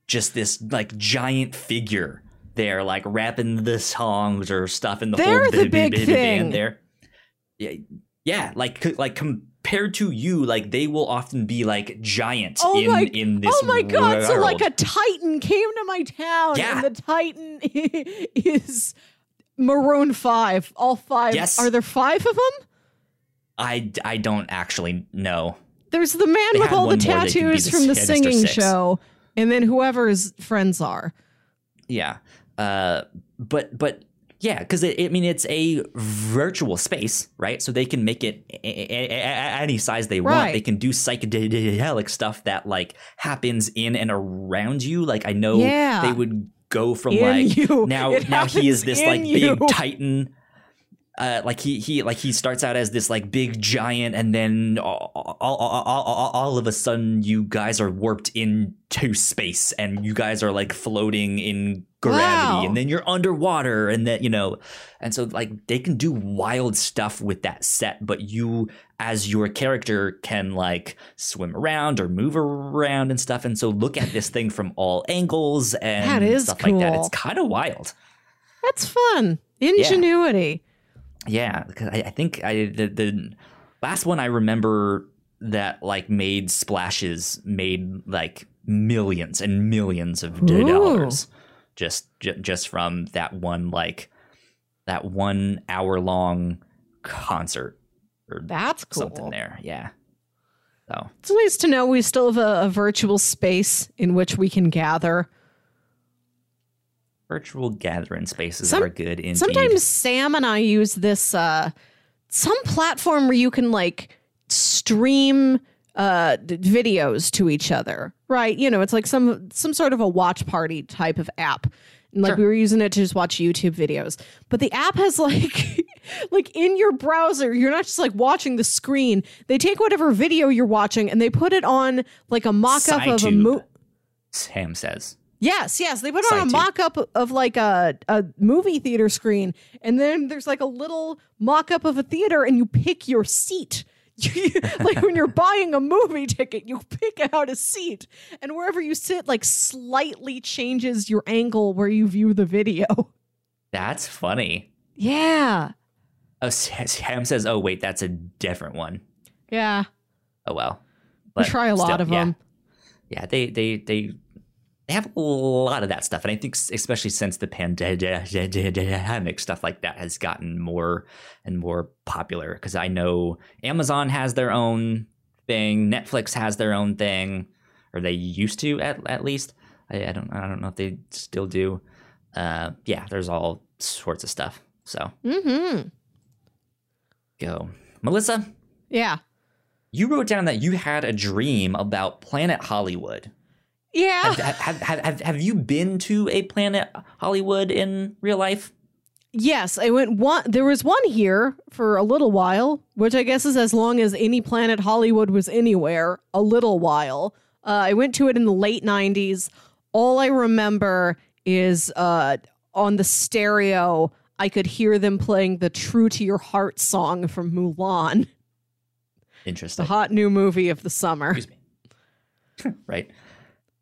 [SPEAKER 1] just this like giant figure there, like rapping the songs or stuff in the
[SPEAKER 2] They're
[SPEAKER 1] whole
[SPEAKER 2] the big
[SPEAKER 1] b-
[SPEAKER 2] thing.
[SPEAKER 1] band there. Yeah, yeah, like like compared to you, like they will often be like giant
[SPEAKER 2] Oh
[SPEAKER 1] in
[SPEAKER 2] my-
[SPEAKER 1] in this.
[SPEAKER 2] oh my god! So like a Titan came to my town,
[SPEAKER 1] Yeah.
[SPEAKER 2] and the Titan is Maroon Five. All five.
[SPEAKER 1] Yes.
[SPEAKER 2] Are there five of them?
[SPEAKER 1] I, I don't actually know.
[SPEAKER 2] There's the man
[SPEAKER 1] They
[SPEAKER 2] with all the
[SPEAKER 1] one more they could be
[SPEAKER 2] tattoos from the singing show, and then whoever his friends are.
[SPEAKER 1] Yeah. Uh, but but yeah, because I mean it's a virtual space, right? So they can make it a- a- a- any size they want. They can do psychedelic stuff that like happens in and around you. Like I know
[SPEAKER 2] Yeah.
[SPEAKER 1] they would go from
[SPEAKER 2] In
[SPEAKER 1] like
[SPEAKER 2] you.
[SPEAKER 1] now
[SPEAKER 2] It
[SPEAKER 1] now he is this like
[SPEAKER 2] you.
[SPEAKER 1] big titan uh, like he he like he starts out as this like big giant, and then all, all, all, all, of a sudden you guys are warped into space, and you guys are like floating in gravity,
[SPEAKER 2] Wow.
[SPEAKER 1] and then you're underwater, and then you know, and so like they can do wild stuff with that set, but you as your character can like swim around or move around and stuff, and so look at this thing from all angles and
[SPEAKER 2] That
[SPEAKER 1] stuff like that. It's kind of wild.
[SPEAKER 2] That's fun. Ingenuity.
[SPEAKER 1] Yeah, because I, I think I the, the last one I remember that like made splashes made like millions and millions of
[SPEAKER 2] Ooh.
[SPEAKER 1] dollars just j- just from that one like that one hour long concert or
[SPEAKER 2] That's cool.
[SPEAKER 1] something there. Yeah. So
[SPEAKER 2] It's nice to know we still have a, a virtual space in which we can gather.
[SPEAKER 1] Virtual gathering spaces
[SPEAKER 2] Some-
[SPEAKER 1] are good indeed.
[SPEAKER 2] Sometimes Sam and I use this uh some platform where you can like stream uh videos to each other. Right? You know, it's like some some sort of a watch party type of app. And like
[SPEAKER 1] Sure.
[SPEAKER 2] we were using it to just watch YouTube videos. But the app has like like in your browser, you're not just like watching the screen. They take whatever video you're watching and they put it on like a mock-up of a
[SPEAKER 1] SciTube.
[SPEAKER 2] movie.
[SPEAKER 1] Sam says.
[SPEAKER 2] Yes, yes. They put on a mock up of like a, a movie theater screen, and then there's like a little mock up of a theater, and you pick your seat. like when you're buying a movie ticket, you pick out a seat, and wherever you sit, like slightly changes your angle where you view the video.
[SPEAKER 1] That's funny.
[SPEAKER 2] Yeah.
[SPEAKER 1] Oh, Sam says, "Oh wait, that's a different one."
[SPEAKER 2] Yeah.
[SPEAKER 1] Oh well.
[SPEAKER 2] We try a lot
[SPEAKER 1] still,
[SPEAKER 2] of
[SPEAKER 1] yeah.
[SPEAKER 2] them.
[SPEAKER 1] Yeah, they they they they have a lot of that stuff, and I think especially since the pandemic, stuff like that has gotten more and more popular. Because I know Amazon has their own thing, Netflix has their own thing, or they used to at at least. I, I don't I don't know if they still do. Uh, yeah, there's all sorts of stuff. So
[SPEAKER 2] Mm-hmm.
[SPEAKER 1] go, Melissa.
[SPEAKER 2] Yeah.
[SPEAKER 1] You wrote down that you had a dream about Planet Hollywood.
[SPEAKER 2] Yeah.
[SPEAKER 1] have, have, have, have, you been to a Planet Hollywood in real life?
[SPEAKER 2] Yes, I went one. There was one here for a little while, which I guess is as long as any Planet Hollywood was anywhere. A little while. Uh, I went to it in the late '90s. All I remember is uh, on the stereo, I could hear them playing the "True to Your Heart" song from Mulan,
[SPEAKER 1] Interesting.
[SPEAKER 2] the hot new movie of the summer.
[SPEAKER 1] Excuse me. right.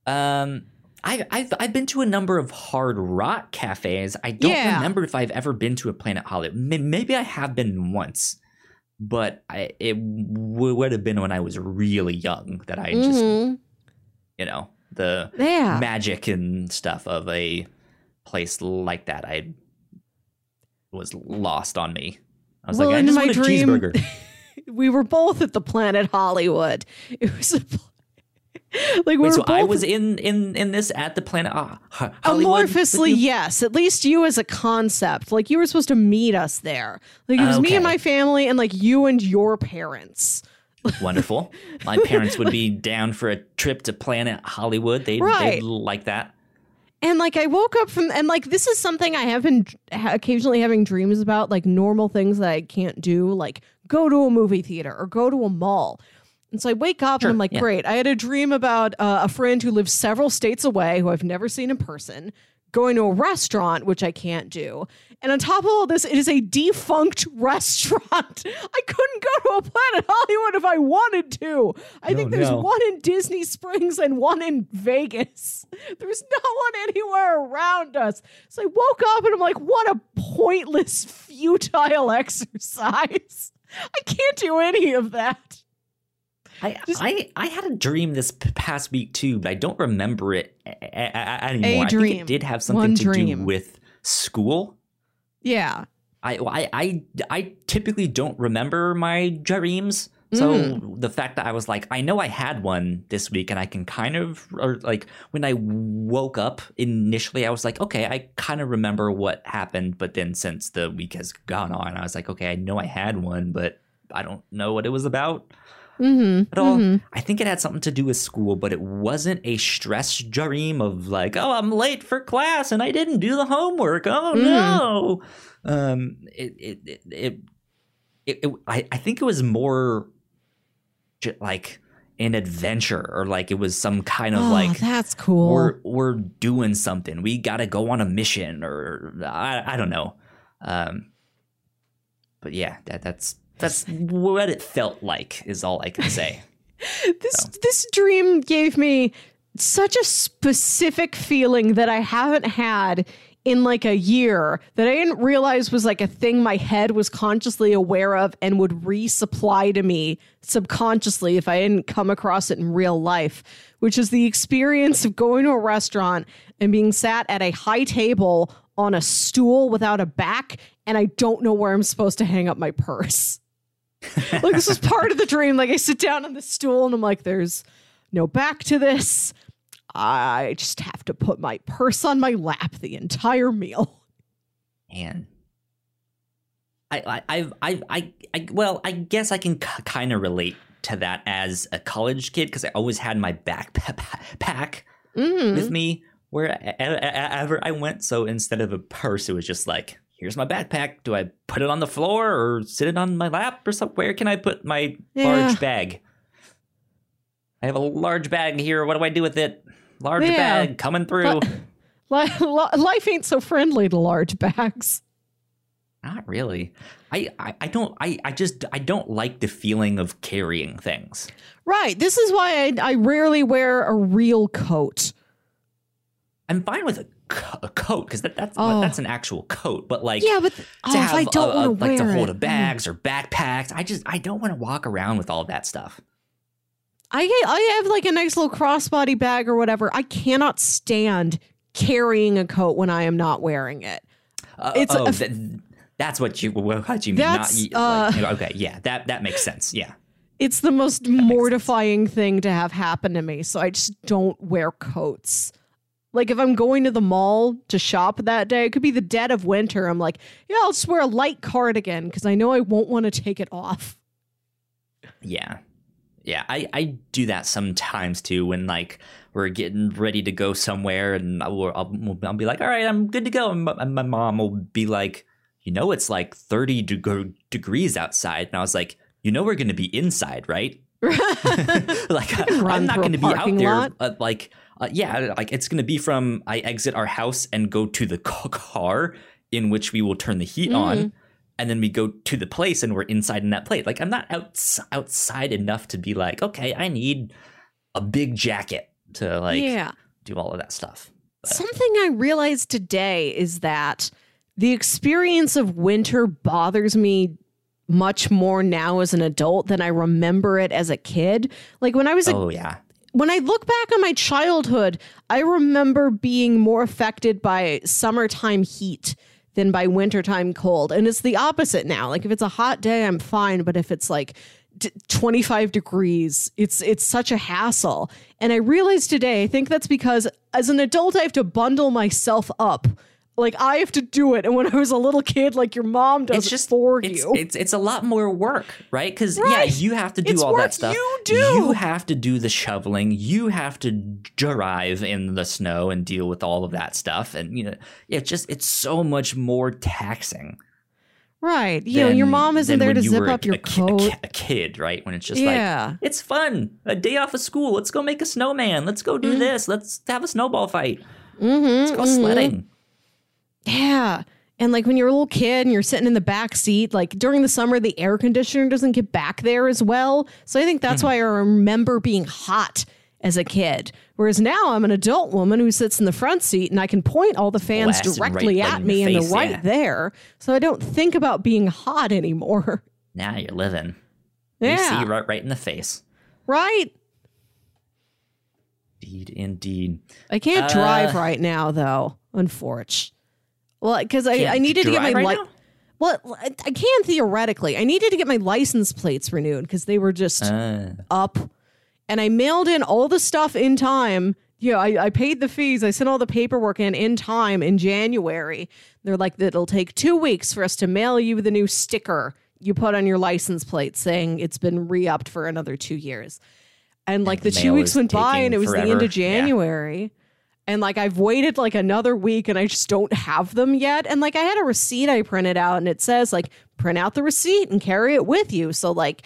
[SPEAKER 1] Um, I, I've I've been to a number of hard rock cafes. I don't
[SPEAKER 2] Yeah.
[SPEAKER 1] remember if I've ever been to a Planet Hollywood. Maybe I have been once, but I, it w- would have been when I was really young that I just
[SPEAKER 2] Mhm.
[SPEAKER 1] you know the
[SPEAKER 2] Yeah.
[SPEAKER 1] magic and stuff of a place like that. I was lost on me. I was
[SPEAKER 2] Well,
[SPEAKER 1] like, I just want a
[SPEAKER 2] dream-
[SPEAKER 1] cheeseburger.
[SPEAKER 2] we were both at the Planet Hollywood. It was a, like we
[SPEAKER 1] Wait, so I was in in in this at the Planet uh, Hollywood.
[SPEAKER 2] Amorphously, yes. At least you as a concept. Like you were supposed to meet us there. Like it was me and my family, and like you and your parents.
[SPEAKER 1] Wonderful. My parents would be down for a trip to Planet Hollywood. They'd,
[SPEAKER 2] Right.
[SPEAKER 1] they'd like that.
[SPEAKER 2] And like I woke up from, and like this is something I have been occasionally having dreams about, like normal things that I can't do, like go to a movie theater or go to a mall. And so I wake up
[SPEAKER 1] Sure,
[SPEAKER 2] and I'm like,
[SPEAKER 1] yeah.
[SPEAKER 2] great. I had a dream about uh, a friend who lives several states away, who I've never seen in person, going to a restaurant, which I can't do. And on top of all this, it is a defunct restaurant. I couldn't go to a Planet Hollywood if I wanted to. I
[SPEAKER 1] Oh,
[SPEAKER 2] think there's
[SPEAKER 1] no.
[SPEAKER 2] one in Disney Springs and one in Vegas. There's no one anywhere around us. So I woke up and I'm like, what a pointless, futile exercise. I can't do any of that.
[SPEAKER 1] I,
[SPEAKER 2] Just-
[SPEAKER 1] I I had a dream this past week too, but I don't remember it a- a- anymore. I think it did have something
[SPEAKER 2] One
[SPEAKER 1] to
[SPEAKER 2] dream.
[SPEAKER 1] do with school.
[SPEAKER 2] Yeah.
[SPEAKER 1] I, I I I typically don't remember my dreams. So
[SPEAKER 2] Mm.
[SPEAKER 1] the fact that I was like, I know I had one this week, and I can kind of, or like when I woke up initially, I was like, okay, I kind of remember what happened. But then since the week has gone on, I was like, okay, I know I had one, but I don't know what it was about.
[SPEAKER 2] Mm-hmm.
[SPEAKER 1] at all. I think it had something to do with school, but it wasn't a stress dream of like, oh, I'm late for class and I didn't do the homework. Oh
[SPEAKER 2] Mm.
[SPEAKER 1] no. Um, it it it, it, it, it I, I think it was more like an adventure or like it was some kind of
[SPEAKER 2] oh,
[SPEAKER 1] like
[SPEAKER 2] that's cool.
[SPEAKER 1] we're we're doing something. We got to go on a mission, or I, I don't know. Um, but yeah, that, that's that's what it felt like. Is all I can say.
[SPEAKER 2] this this dream gave me such a specific feeling that I haven't had in like a year that I didn't realize was like a thing my head was consciously aware of and would resupply to me subconsciously if I didn't come across it in real life, which is the experience of going to a restaurant and being sat at a high table on a stool without a back and I don't know where I'm supposed to hang up my purse like this was part of the dream. Like I sit down on the stool and I'm like, there's no back to this. I just have to put my purse on my lap the entire meal.
[SPEAKER 1] And I I I I, I, well, I guess I can k- kind of relate to that as a college kid because I always had my backpack
[SPEAKER 2] Mm.
[SPEAKER 1] with me wherever I went. So instead of a purse, it was just like, here's my backpack. Do I put it on the floor or sit it on my lap or something? Where can I put my
[SPEAKER 2] Yeah.
[SPEAKER 1] large bag? I have a large bag here. What do I do with it? Large
[SPEAKER 2] Yeah.
[SPEAKER 1] bag coming through.
[SPEAKER 2] Li- li- Life ain't so friendly to large bags.
[SPEAKER 1] Not really. I, I, I don't I, I just I don't like the feeling of carrying things.
[SPEAKER 2] Right. This is why I, I rarely wear a real coat.
[SPEAKER 1] I'm fine with a, co- a coat because that, that's
[SPEAKER 2] Oh.
[SPEAKER 1] that's an actual coat. But like
[SPEAKER 2] Yeah, but
[SPEAKER 1] to
[SPEAKER 2] oh,
[SPEAKER 1] have
[SPEAKER 2] I don't want to
[SPEAKER 1] like to hold a bags or backpacks, I just I don't want to walk around with all that stuff.
[SPEAKER 2] I I have like a nice little crossbody bag or whatever. I cannot stand carrying a coat when I am not wearing it.
[SPEAKER 1] Uh,
[SPEAKER 2] It's
[SPEAKER 1] oh,
[SPEAKER 2] a-
[SPEAKER 1] th- that's what you what you mean. Not, like, okay, yeah, that that makes sense. Yeah,
[SPEAKER 2] It's the most mortifying thing to have happen to me. So I just don't wear coats. Like if I'm going to the mall to shop that day, it could be the dead of winter. I'm like, yeah, I'll just wear a light cardigan because I know I won't want to take it off.
[SPEAKER 1] yeah, yeah. I I do that sometimes too when like we're getting ready to go somewhere and I'll I'll, I'll be like, all right, I'm good to go, and my, mom will be like, you know, it's like 30 deg- degrees outside, and I was like, you know, we're going to be inside, right? like I'm not going to be out there. Uh, like, uh, yeah, like it's going to be from I exit our house and go to the car in which we will turn the heat
[SPEAKER 2] Mm.
[SPEAKER 1] on, and then we go to the place and we're inside in that place. Like, I'm not outs- outside enough to be like, okay, I need a big jacket to like
[SPEAKER 2] yeah.
[SPEAKER 1] do all of that stuff.
[SPEAKER 2] Something I realized today is that the experience of winter bothers me much more now as an adult than I remember it as a kid. Like when I was a
[SPEAKER 1] Oh yeah,
[SPEAKER 2] when I look back on my childhood, I remember being more affected by summertime heat than by wintertime cold. And it's the opposite now. Like if it's a hot day, I'm fine, but if it's like 25 degrees, it's it's such a hassle. And I realized today, I think that's because as an adult I have to bundle myself up. Like I have to do it. And when I was a little kid, like your mom does
[SPEAKER 1] it's
[SPEAKER 2] it
[SPEAKER 1] just
[SPEAKER 2] for
[SPEAKER 1] it's,
[SPEAKER 2] you.
[SPEAKER 1] It's it's a lot more work, right? Because
[SPEAKER 2] Right.
[SPEAKER 1] yeah, you have to do
[SPEAKER 2] It's
[SPEAKER 1] all that stuff.
[SPEAKER 2] you do.
[SPEAKER 1] You have to do the shoveling. You have to drive in the snow and deal with all of that stuff. And you know, it's just it's so much more taxing.
[SPEAKER 2] right. You know, your mom isn't there to zip
[SPEAKER 1] were a-
[SPEAKER 2] up your
[SPEAKER 1] a, ki- a
[SPEAKER 2] coat.
[SPEAKER 1] a kid, right? When it's just
[SPEAKER 2] Yeah.
[SPEAKER 1] like it's fun, a day off of school. Let's go make a snowman. Let's go do this. Let's have a snowball fight.
[SPEAKER 2] Mm-hmm,
[SPEAKER 1] Let's go sledding.
[SPEAKER 2] Yeah. And like when you're a little kid and you're sitting in the back seat, like during the summer, the air conditioner doesn't get back there as well. So I think that's why I remember being hot as a kid. Whereas now I'm an adult woman who sits in the front seat and I can point all the fans
[SPEAKER 1] Blasted
[SPEAKER 2] directly
[SPEAKER 1] right
[SPEAKER 2] at me
[SPEAKER 1] your
[SPEAKER 2] and they're right
[SPEAKER 1] yeah.
[SPEAKER 2] there. So I don't think about being hot anymore.
[SPEAKER 1] Now you're living. You
[SPEAKER 2] Yeah.
[SPEAKER 1] see right, right in the face.
[SPEAKER 2] Right?
[SPEAKER 1] Indeed, indeed.
[SPEAKER 2] I can't drive
[SPEAKER 1] Uh,
[SPEAKER 2] right now, though, unfortunately. Well, because I, I needed to get my
[SPEAKER 1] right
[SPEAKER 2] li- Well, I can theoretically. I needed to get my license plates renewed because they were just
[SPEAKER 1] Uh,
[SPEAKER 2] up. And I mailed in all the stuff in time. Yeah, I, I paid the fees. I sent all the paperwork in in time in January. They're like, it'll take two weeks for us to mail you the new sticker you put on your license plate saying it's been re-upped for another two years. And like the two weeks went by and it was the end
[SPEAKER 1] forever.
[SPEAKER 2] of
[SPEAKER 1] Yeah.
[SPEAKER 2] And like I've waited like another week and I just don't have them yet. And like I had a receipt I printed out and it says like print out the receipt and carry it with you. So like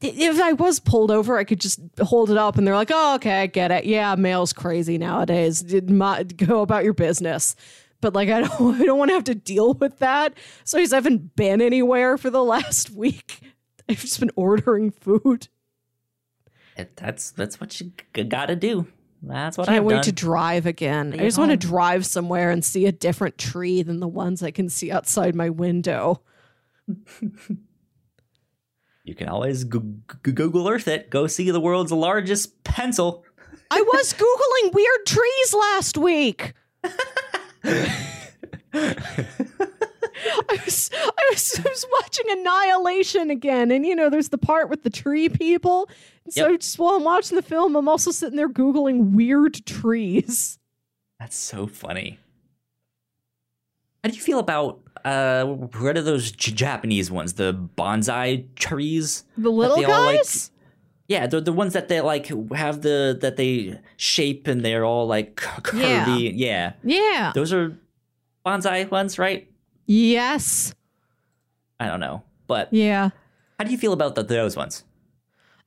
[SPEAKER 2] if I was pulled over, I could just hold it up and they're like, oh, okay, I get it. Yeah, mail's crazy nowadays. Did my, go about your business. But like I don't I don't want to have to deal with that. So I just haven't been anywhere for the last week. I've just been ordering food.
[SPEAKER 1] That's that's what you g- gotta do. That's what I
[SPEAKER 2] Can't
[SPEAKER 1] I've
[SPEAKER 2] wait
[SPEAKER 1] done.
[SPEAKER 2] to drive again. I just want to drive somewhere and see a different tree than the ones I can see outside my window.
[SPEAKER 1] you can always go- g- Google Earth it. Go see the world's largest pencil.
[SPEAKER 2] I was Googling weird trees last week. I was, I was I was watching Annihilation again, and you know, there's the part with the tree people. So
[SPEAKER 1] Yep.
[SPEAKER 2] just while I'm watching the film, I'm also sitting there googling weird trees.
[SPEAKER 1] That's so funny. How do you feel about uh what are those J- Japanese ones? The bonsai trees?
[SPEAKER 2] The little
[SPEAKER 1] all, like,
[SPEAKER 2] guys.
[SPEAKER 1] Yeah, they're the ones that they like have the that they shape and they're all like curvy. Yeah.
[SPEAKER 2] yeah.
[SPEAKER 1] Those are bonsai ones, right?
[SPEAKER 2] Yes.
[SPEAKER 1] I don't know. But
[SPEAKER 2] Yeah.
[SPEAKER 1] how do you feel about the, those ones?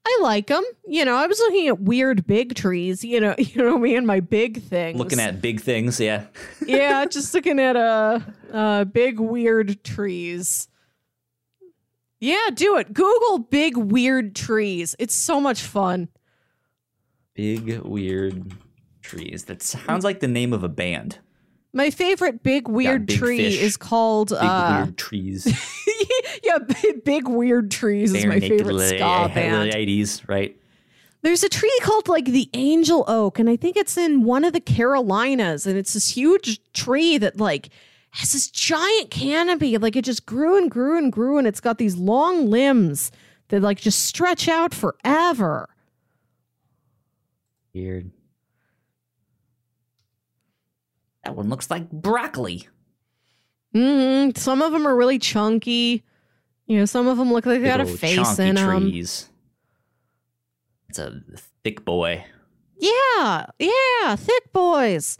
[SPEAKER 2] I like them. You know, I was looking at weird big trees. You know, you know me and my big things.
[SPEAKER 1] Looking at big things, yeah.
[SPEAKER 2] yeah, just looking at uh, uh big weird trees. Yeah, do it. Google big weird trees. It's so much fun.
[SPEAKER 1] Big weird trees. That sounds like the name of a band.
[SPEAKER 2] My favorite big weird
[SPEAKER 1] big
[SPEAKER 2] tree
[SPEAKER 1] fish.
[SPEAKER 2] is called
[SPEAKER 1] Big
[SPEAKER 2] uh
[SPEAKER 1] weird trees.
[SPEAKER 2] yeah, big, big weird trees is my favorite
[SPEAKER 1] li-
[SPEAKER 2] ska band.
[SPEAKER 1] 80s, right?
[SPEAKER 2] There's a tree called like the angel oak, and I think it's in one of the Carolinas, and it's this huge tree that like has this giant canopy. Like it just grew and grew and grew, and it's got these long limbs that like just stretch out forever.
[SPEAKER 1] Weird. That one looks like broccoli.
[SPEAKER 2] hmm Some of them are really chunky. You know, some of them look like they got a face in them.
[SPEAKER 1] trees. It's a thick boy.
[SPEAKER 2] Yeah, yeah, thick boys,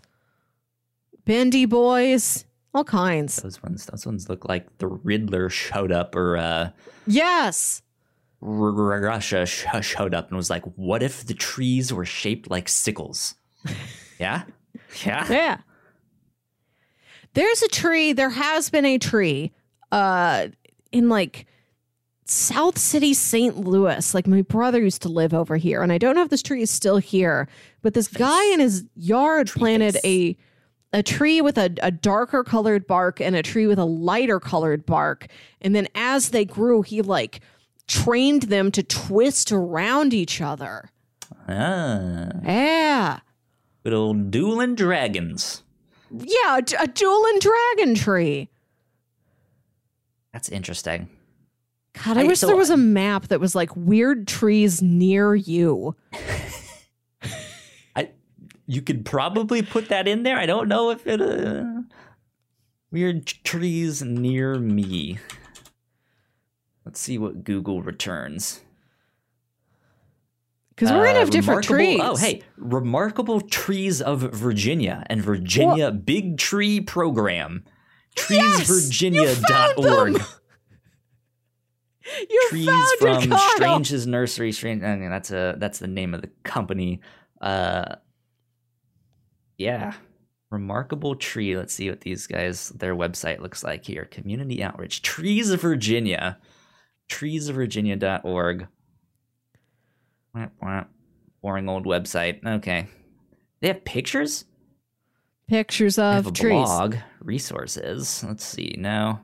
[SPEAKER 2] bendy boys, all kinds.
[SPEAKER 1] Those ones, those ones look like the Riddler showed up, or uh,
[SPEAKER 2] Yes.
[SPEAKER 1] Russia sh- showed up and was like, "What if the trees were shaped like sickles?" yeah, yeah.
[SPEAKER 2] Yeah. There's a tree, there has been a tree uh in like South City, St. Louis. Like my brother used to live over here, and I don't know if this tree is still here, but this guy in his yard planted a a tree with a, a darker colored bark and a tree with a lighter colored bark. And then as they grew, he like trained them to twist around each other.
[SPEAKER 1] Ah,
[SPEAKER 2] Yeah.
[SPEAKER 1] good old dueling dragons.
[SPEAKER 2] Yeah, a, a and dragon tree.
[SPEAKER 1] That's interesting.
[SPEAKER 2] God, I,
[SPEAKER 1] I-
[SPEAKER 2] wish
[SPEAKER 1] so-
[SPEAKER 2] there was a map that was like weird trees near you.
[SPEAKER 1] I, you could probably put that in there. I don't know if it. Uh, weird trees near me. Let's see what Google returns.
[SPEAKER 2] Because we're gonna
[SPEAKER 1] Uh,
[SPEAKER 2] have different
[SPEAKER 1] remarkable-
[SPEAKER 2] trees.
[SPEAKER 1] Oh, hey, remarkable trees of Virginia and Virginia Big Tree Program. Treesvirginia.org.
[SPEAKER 2] them! you
[SPEAKER 1] Trees
[SPEAKER 2] found
[SPEAKER 1] from
[SPEAKER 2] Kyle.
[SPEAKER 1] Strange's Nursery. Strange. I mean, that's a that's the name of the company. Uh, yeah, remarkable tree. Let's see what these guys their website looks like here. Community outreach. Trees of Virginia. Treesofvirginia.org. Boring old website. Okay. They have pictures?
[SPEAKER 2] Pictures
[SPEAKER 1] They have
[SPEAKER 2] of
[SPEAKER 1] a
[SPEAKER 2] trees.
[SPEAKER 1] blog. Resources. Let's see. No.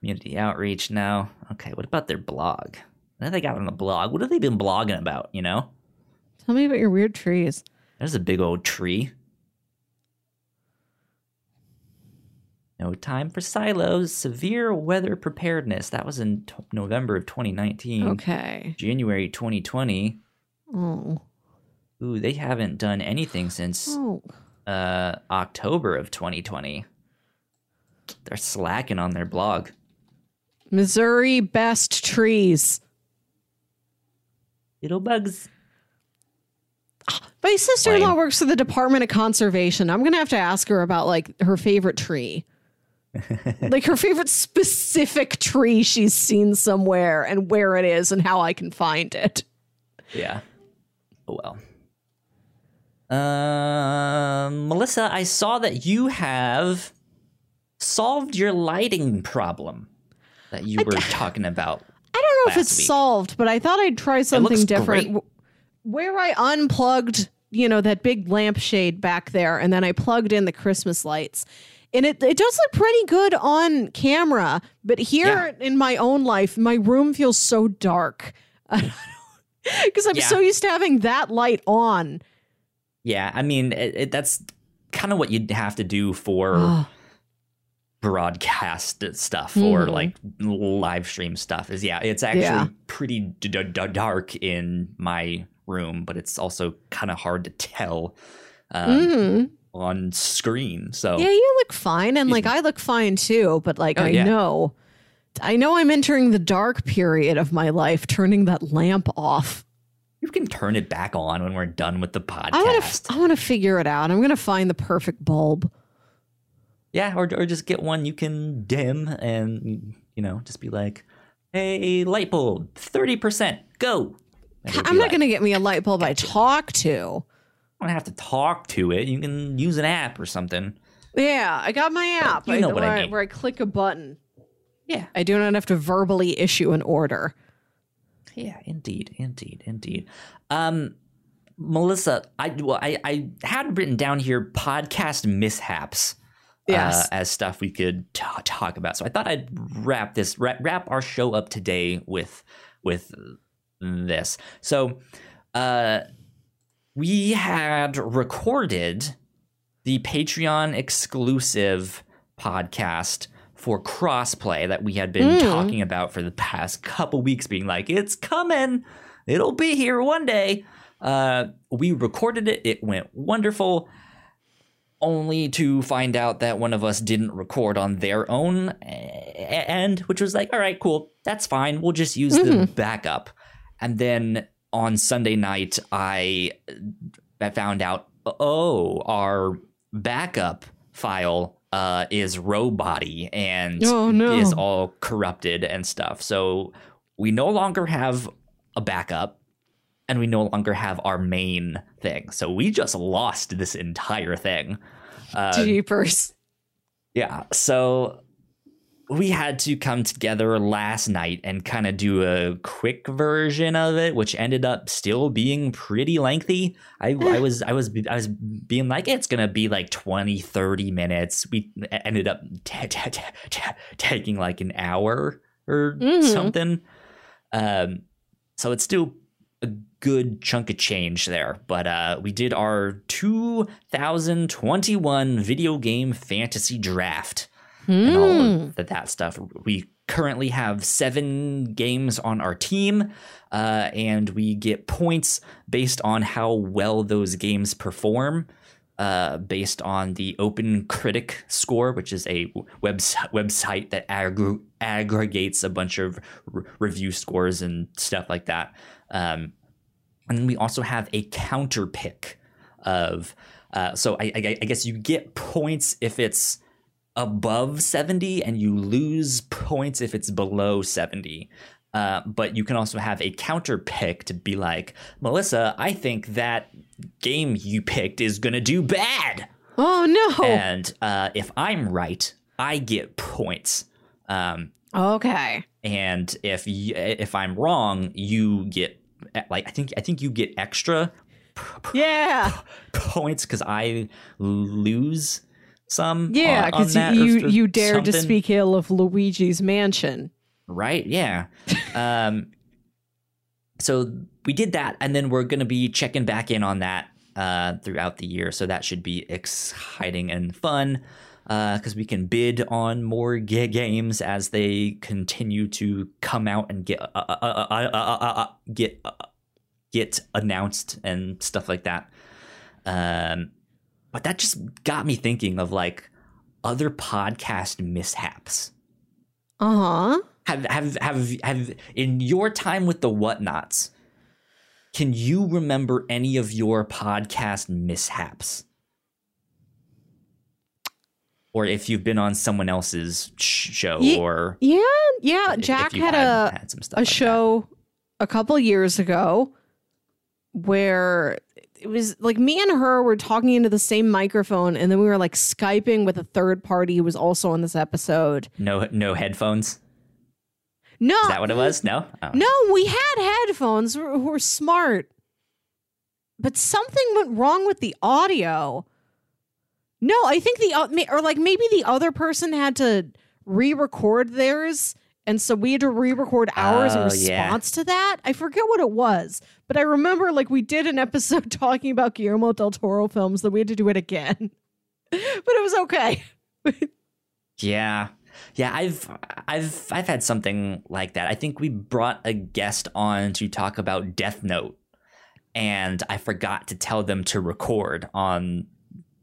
[SPEAKER 1] Community outreach. No. Okay. What about their blog? What have they got on the blog? What have they been blogging about? You know?
[SPEAKER 2] Tell me about your weird trees.
[SPEAKER 1] There's a big old tree. No time for silos. Severe weather preparedness. That was in t- November of 2019.
[SPEAKER 2] Okay.
[SPEAKER 1] January 2020.
[SPEAKER 2] Oh.
[SPEAKER 1] Ooh, they haven't done anything since
[SPEAKER 2] Oh.
[SPEAKER 1] uh, October of 2020. They're slacking on their blog.
[SPEAKER 2] Missouri best trees.
[SPEAKER 1] Little bugs.
[SPEAKER 2] My sister in law works for the Department of Conservation. I'm going to have to ask her about like her favorite tree. like her favorite specific tree she's seen somewhere and where it is and how I can find it.
[SPEAKER 1] Yeah. Oh well. Um, Melissa, I saw that you have solved your lighting problem that you were talking about.
[SPEAKER 2] I don't know if it's
[SPEAKER 1] week.
[SPEAKER 2] solved, but I thought I'd try something different.
[SPEAKER 1] great.
[SPEAKER 2] Where I unplugged, you know, that big lampshade back there, and then I plugged in the Christmas lights. And it, it does look pretty good on camera, but here in my own life, my room feels so dark. Because I'm
[SPEAKER 1] Yeah.
[SPEAKER 2] so used to having that light on.
[SPEAKER 1] Yeah, I mean, it, it, that's kind of what you'd have to do for broadcast stuff or
[SPEAKER 2] Mhm.
[SPEAKER 1] like live stream stuff. Is yeah, it's actually
[SPEAKER 2] Yeah.
[SPEAKER 1] pretty d- d- dark in my room, but it's also kind of hard to tell um,
[SPEAKER 2] Mhm.
[SPEAKER 1] on screen. So
[SPEAKER 2] Yeah, you look fine, and like I look fine too. But like
[SPEAKER 1] Oh,
[SPEAKER 2] I
[SPEAKER 1] yeah.
[SPEAKER 2] know, I know I'm entering the dark period of my life, turning that lamp off.
[SPEAKER 1] you can turn it back on when we're done with the podcast.
[SPEAKER 2] I want to. I want to figure it out. I'm going to find the perfect bulb.
[SPEAKER 1] Yeah, or or just get one you can dim and you know just be like, hey, light bulb, thirty percent, go.
[SPEAKER 2] I'm not
[SPEAKER 1] like,
[SPEAKER 2] going to get me a light bulb I talk to.
[SPEAKER 1] You don't have to talk to it. You can use an app or something.
[SPEAKER 2] Yeah, I got my app.
[SPEAKER 1] You know what I
[SPEAKER 2] where,
[SPEAKER 1] mean.
[SPEAKER 2] Where I click a button.
[SPEAKER 1] Yeah,
[SPEAKER 2] I do not have to verbally issue an order.
[SPEAKER 1] yeah, indeed, indeed, indeed. Um, Melissa, I well, I I had written down here podcast mishaps.
[SPEAKER 2] Yes.
[SPEAKER 1] uh, as stuff we could t- talk about. So I thought I'd wrap this wrap, wrap our show up today with with this. So uh, we had recorded the Patreon exclusive podcast for crossplay that we had been
[SPEAKER 2] Mm.
[SPEAKER 1] talking about for the past couple weeks, being like, it's coming, it'll be here one day. Uh, we recorded it, it went wonderful only to find out that one of us didn't record on their own end, which was like, all right, cool, that's fine. We'll just use the backup. And then on Sunday night, I I found out, oh, our backup file uh, is Robody and
[SPEAKER 2] Oh, no.
[SPEAKER 1] is all corrupted and stuff. So we no longer have a backup and we no longer have our main thing. So we just lost this entire thing. Uh,
[SPEAKER 2] Jeepers.
[SPEAKER 1] yeah. So we had to come together last night and kind of do a quick version of it, which ended up still being pretty lengthy. I, I was I was I was being like it's gonna be like 20, 30 minutes. We ended up ta- ta- ta- taking like an hour or
[SPEAKER 2] Mhm.
[SPEAKER 1] something. Um, so it's still a good chunk of change there. But uh, we did our 2021 video game fantasy draft and all
[SPEAKER 2] Hmm.
[SPEAKER 1] of that, that stuff. We currently have seven games on our team, uh, and we get points based on how well those games perform. Uh, based on the Open Critic score, which is a webs- website that aggr- aggregates a bunch of r- review scores and stuff like that. Um, and then we also have a counter pick of, uh, so I, I, I guess you get points if it's above 70 and you lose points if it's below 70. Uh, but you can also have a counter pick to be like, Melissa, I think that game you picked is going to do bad.
[SPEAKER 2] Oh no.
[SPEAKER 1] And uh, if I'm right, I get points. Um,
[SPEAKER 2] okay.
[SPEAKER 1] and if if I'm wrong, you get like I think I think you get extra
[SPEAKER 2] Yeah.
[SPEAKER 1] points because I lose some.
[SPEAKER 2] Yeah, because you you dared to speak ill of Luigi's mansion.
[SPEAKER 1] right? Yeah. um, so we did that, and then we're gonna be checking back in on that uh, throughout the year. So that should be exciting and fun. Uh, because we can bid on more ga- games as they continue to come out and get uh, uh, uh, uh, uh, uh, uh, get uh, get announced and stuff like that. Um, but that just got me thinking of like other podcast mishaps.
[SPEAKER 2] Uh huh.
[SPEAKER 1] have have have have in your time with the whatnauts can you remember any of your podcast mishaps or if you've been on someone else's show
[SPEAKER 2] Ye-
[SPEAKER 1] or
[SPEAKER 2] Yeah, yeah.
[SPEAKER 1] if-
[SPEAKER 2] Jack
[SPEAKER 1] you
[SPEAKER 2] had, a
[SPEAKER 1] had
[SPEAKER 2] a
[SPEAKER 1] like that.
[SPEAKER 2] show a couple years ago where it was like me and her were talking into the same microphone and then we were like skyping with a third party who was also on this episode.
[SPEAKER 1] No no headphones?
[SPEAKER 2] No.
[SPEAKER 1] Is that what it was? No? Oh.
[SPEAKER 2] no we had headphones. Who were- smart. But something went wrong with the audio. No i think the uh, or like maybe the other person had to re-record theirs and so we had to re-record ours in
[SPEAKER 1] Oh, yeah.
[SPEAKER 2] response to that. I forget what it was but i remember like we did an episode talking about guillermo del toro films that we had to do it again but it was okay
[SPEAKER 1] Yeah. Yeah, I've I've I've had something like that. I think we brought a guest on to talk about Death Note and I forgot to tell them to record on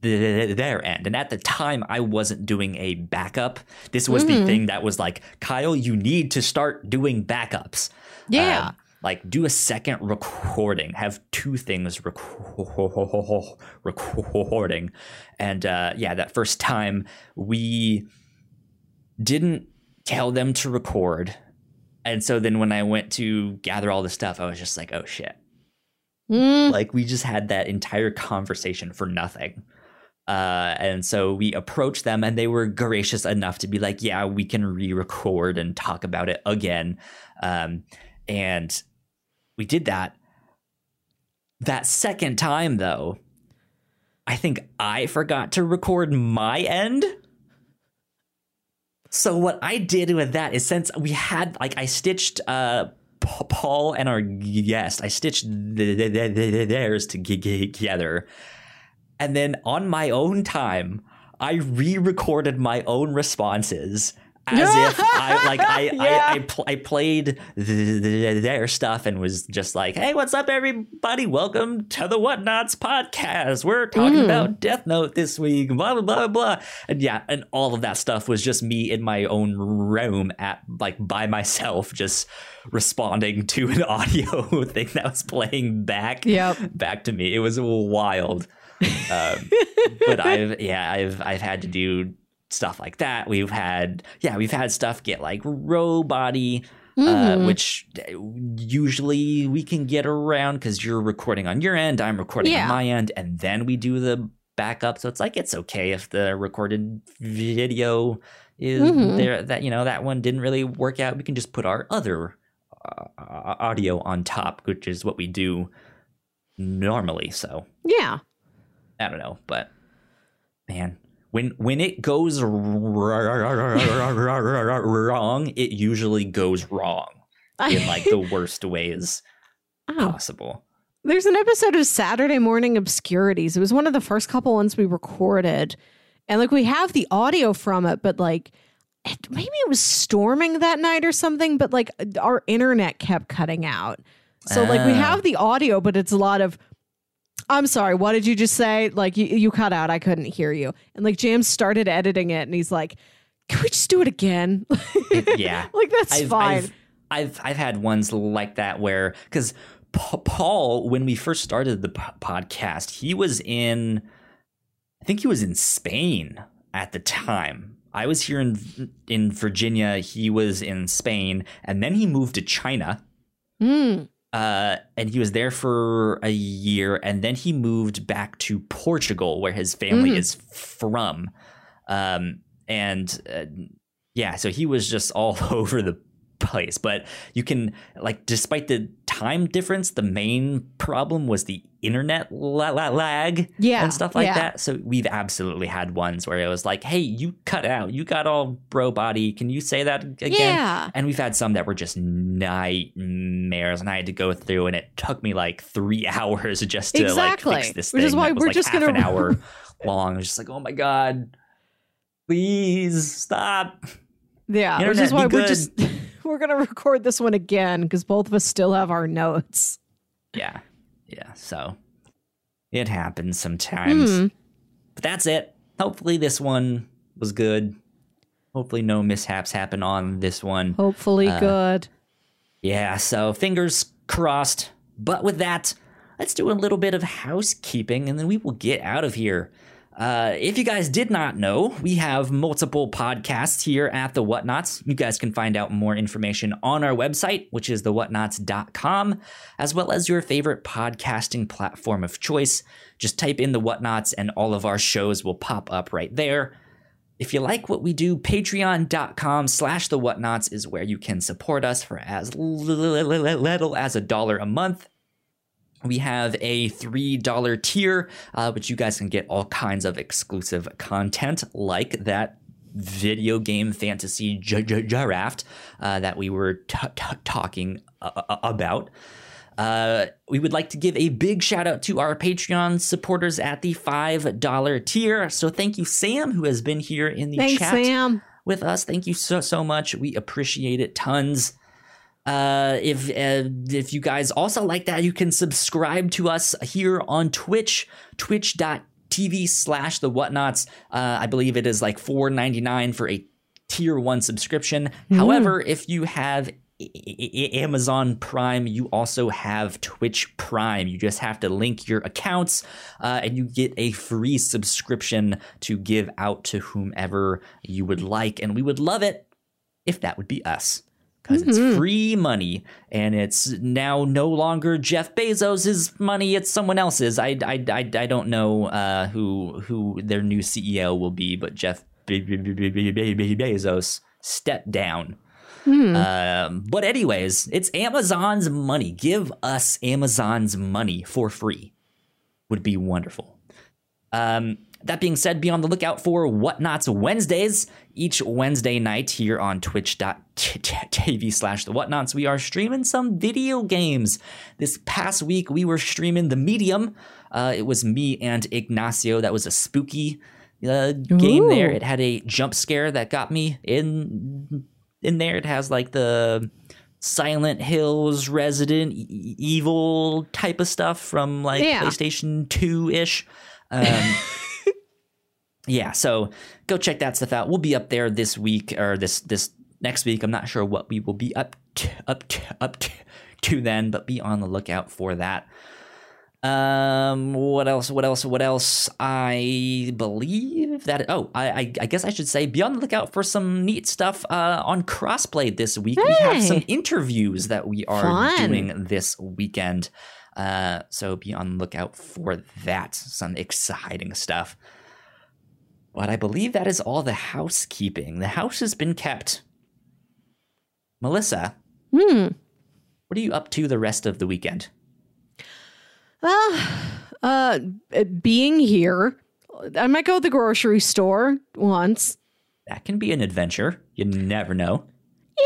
[SPEAKER 1] the, their end. And at the time I wasn't doing a backup. This was the
[SPEAKER 2] Mhm.
[SPEAKER 1] thing that was like, "Kyle, you need to start doing backups."
[SPEAKER 2] yeah
[SPEAKER 1] Um, like do a second recording. Have two things reco- recording. And uh yeah that first time we didn't tell them to record. And so then when i went to gather all the stuff i was just like oh shit.
[SPEAKER 2] Mm,
[SPEAKER 1] like we just had that entire conversation for nothing. Uh, and so we approached them and they were gracious enough to be like yeah we can re-record and talk about it again. Um, and we did that that second time though i think i forgot to record my end so what i did with that is since we had like i stitched uh Paul and our guest, I stitched th- th- th- th- theirs together. And then on my own time, I re-recorded my own responses as if I like I
[SPEAKER 2] Yeah.
[SPEAKER 1] I, I, pl- I played th- th- their stuff and was just like, "Hey, what's up, everybody? Welcome to the Whatnauts podcast. We're talking
[SPEAKER 2] Mm.
[SPEAKER 1] about Death Note this week." Blah blah blah blah. And yeah, and all of that stuff was just me in my own room at like by myself, just responding to an audio thing that was playing back
[SPEAKER 2] Yep.
[SPEAKER 1] back to me. It was wild. Um, but I've yeah, I've I've had to do stuff like that. We've had yeah, we've had stuff get like robot-y, uh,
[SPEAKER 2] Mhm.
[SPEAKER 1] which usually we can get around because you're recording on your end, I'm recording
[SPEAKER 2] Yeah.
[SPEAKER 1] on my end, and then we do the backup. So it's like it's okay if the recorded video is
[SPEAKER 2] Mhm.
[SPEAKER 1] there. That you know that one didn't really work out. We can just put our other uh, audio on top, which is what we do normally. So
[SPEAKER 2] yeah
[SPEAKER 1] I don't know, but man, when when it goes wrong, it usually goes wrong in like the worst ways
[SPEAKER 2] oh.
[SPEAKER 1] possible.
[SPEAKER 2] There's an episode of Saturday Morning Obscurities. It was one of the first couple ones we recorded. And like we have the audio from it, but like it, maybe it was storming that night or something, but like our internet kept cutting out. So like we
[SPEAKER 1] Ah.
[SPEAKER 2] have the audio, but it's a lot of I'm sorry, what did you just say? Like you, you cut out, I couldn't hear you. And like James started editing it and he's like, Can we just do it again?
[SPEAKER 1] Yeah.
[SPEAKER 2] like that's
[SPEAKER 1] I've,
[SPEAKER 2] fine.
[SPEAKER 1] I've, I've I've had ones like that where because Paul, when we first started the po- podcast, he was in, I think he was in Spain at the time. I was here in in Virginia. He was in Spain, and then he moved to China.
[SPEAKER 2] Mm.
[SPEAKER 1] Uh, and he was there for a year, and then he moved back to Portugal, where his family
[SPEAKER 2] Mhm.
[SPEAKER 1] is from. Um, and uh, yeah, so he was just all over the place. But you can like, despite the time difference, the main problem was the internet la- la- lag
[SPEAKER 2] Yeah.
[SPEAKER 1] and stuff like
[SPEAKER 2] yeah.
[SPEAKER 1] that. So we've absolutely had ones where it was like, "Hey, you cut out, you got all bro body. Can you say that again?"
[SPEAKER 2] Yeah.
[SPEAKER 1] And we've had some that were just nightmares, and I had to go through, and it took me like three hours just to
[SPEAKER 2] Exactly.
[SPEAKER 1] like fix this
[SPEAKER 2] Which
[SPEAKER 1] thing.
[SPEAKER 2] is why we're
[SPEAKER 1] like,
[SPEAKER 2] just
[SPEAKER 1] half
[SPEAKER 2] gonna-
[SPEAKER 1] an hour long. I was just like, oh my god, please stop.
[SPEAKER 2] Yeah, which is why we're just we're gonna record this one again because both of us still have our notes.
[SPEAKER 1] Yeah, yeah. So it happens sometimes,
[SPEAKER 2] Hmm.
[SPEAKER 1] but that's it. Hopefully, this one was good. Hopefully, no mishaps happen on this one.
[SPEAKER 2] Hopefully,
[SPEAKER 1] Uh,
[SPEAKER 2] good.
[SPEAKER 1] Yeah, so fingers crossed. But with that, let's do a little bit of housekeeping and then we will get out of here. Uh, if you guys did not know, we have multiple podcasts here at the Whatnauts. You guys can find out more information on our website, which is thewhatnauts.com, as well as your favorite podcasting platform of choice. Just type in the Whatnauts and all of our shows will pop up right there. If you like what we do, patreon.com slash the whatnauts is where you can support us for as little as a dollar a month. We have a $3 tier, uh, which you guys can get all kinds of exclusive content like that video game fantasy j- giraffe uh, that we were t- t- talking uh, about. Uh, we would like to give a big shout out to our Patreon supporters at the $5 tier. So thank you, Sam, who has been here in the
[SPEAKER 2] Thanks,
[SPEAKER 1] chat
[SPEAKER 2] Sam.
[SPEAKER 1] with us. Thank you so, so much. We appreciate it tons. Uh, if uh, if you guys also like that, you can subscribe to us here on Twitch, twitch.tv slash the whatnauts. Uh, I believe it is like $4.99 for a tier one subscription. However, if you have I- I- Amazon Prime, you also have Twitch Prime. You just have to link your accounts uh, and you get a free subscription to give out to whomever you would like. And we would love it if that would be us. Because it's free money and it's now no longer Jeff Bezos' money, it's someone else's. I, I, I, I don't know uh, who who their new CEO will be, but Jeff Be- Be- Be- Be- Be- Be- Be- Bezos stepped down. Um, but anyways, it's Amazon's money. Give us Amazon's money for free. Would be wonderful. Um, that being said, be on the lookout for Whatnauts Wednesdays. Each Wednesday night here on twitch.tv slash the Whatnauts, we are streaming some video games. This past week, we were streaming The Medium. Uh, it was me and Ignacio. That was a spooky uh, game there. It had a jump scare that got me in in there. It has like the Silent Hills Resident Evil type of stuff from like
[SPEAKER 2] Yeah.
[SPEAKER 1] PlayStation 2 ish. Um, yeah, so go check that stuff out. We'll be up there this week or this this next week. I'm not sure what we will be up to, up to, up to, to then, but be on the lookout for that. Um, what else? What else? What else? I believe that. Oh, I, I, I guess I should say be on the lookout for some neat stuff uh, on Crossplay this week. We have some interviews that we are
[SPEAKER 2] Fun.
[SPEAKER 1] doing this weekend. Uh, so be on the lookout for that. Some exciting stuff. But I believe that is all the housekeeping. The house has been kept. Melissa,
[SPEAKER 2] Hmm.
[SPEAKER 1] what are you up to the rest of the weekend?
[SPEAKER 2] Well, uh, being here, I might go to the grocery store once.
[SPEAKER 1] That can be an adventure. You never know.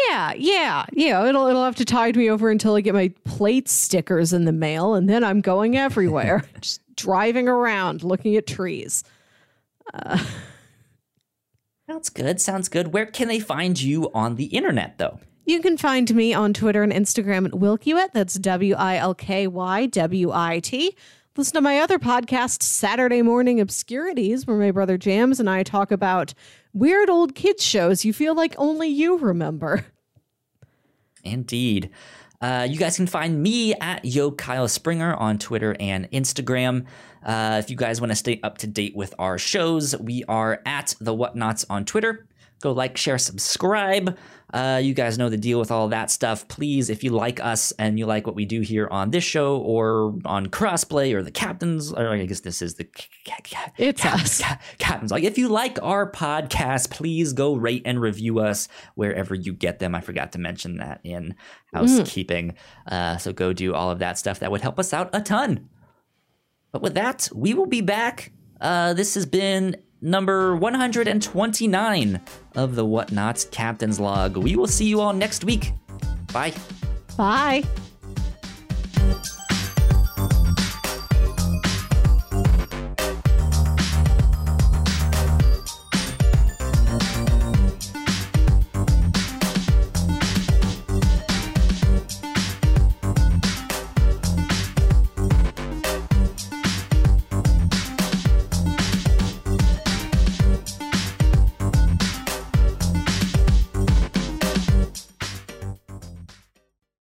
[SPEAKER 2] Yeah, yeah, yeah. It'll it'll have to tide me over until I get my plate stickers in the mail, and then I'm going everywhere, just driving around, looking at trees.
[SPEAKER 1] Sounds good. Sounds good. Where can they find you on the internet, though?
[SPEAKER 2] You can find me on Twitter and Instagram at Wilkywit. That's W I L K Y W I T. Listen to my other podcast, Saturday Morning Obscurities, where my brother James and I talk about weird old kids shows you feel like only you remember.
[SPEAKER 1] Indeed. Uh, you guys can find me at Yo Kyle Springer on Twitter and Instagram. Uh, if you guys want to stay up to date with our shows, we are at the Whatnauts on Twitter. Go like, share, subscribe. Uh, you guys know the deal with all that stuff. Please, if you like us and you like what we do here on this show or on Crossplay or the Captains, or I guess this is the
[SPEAKER 2] It's us.
[SPEAKER 1] Captains. Like, if you like our podcast, please go rate and review us wherever you get them. I forgot to mention that in housekeeping. Uh, so go do all of that stuff. That would help us out a ton. But with that, we will be back. Uh, this has been number 129 of the Whatnauts Captain's Log. We will see you all next week. Bye.
[SPEAKER 2] Bye.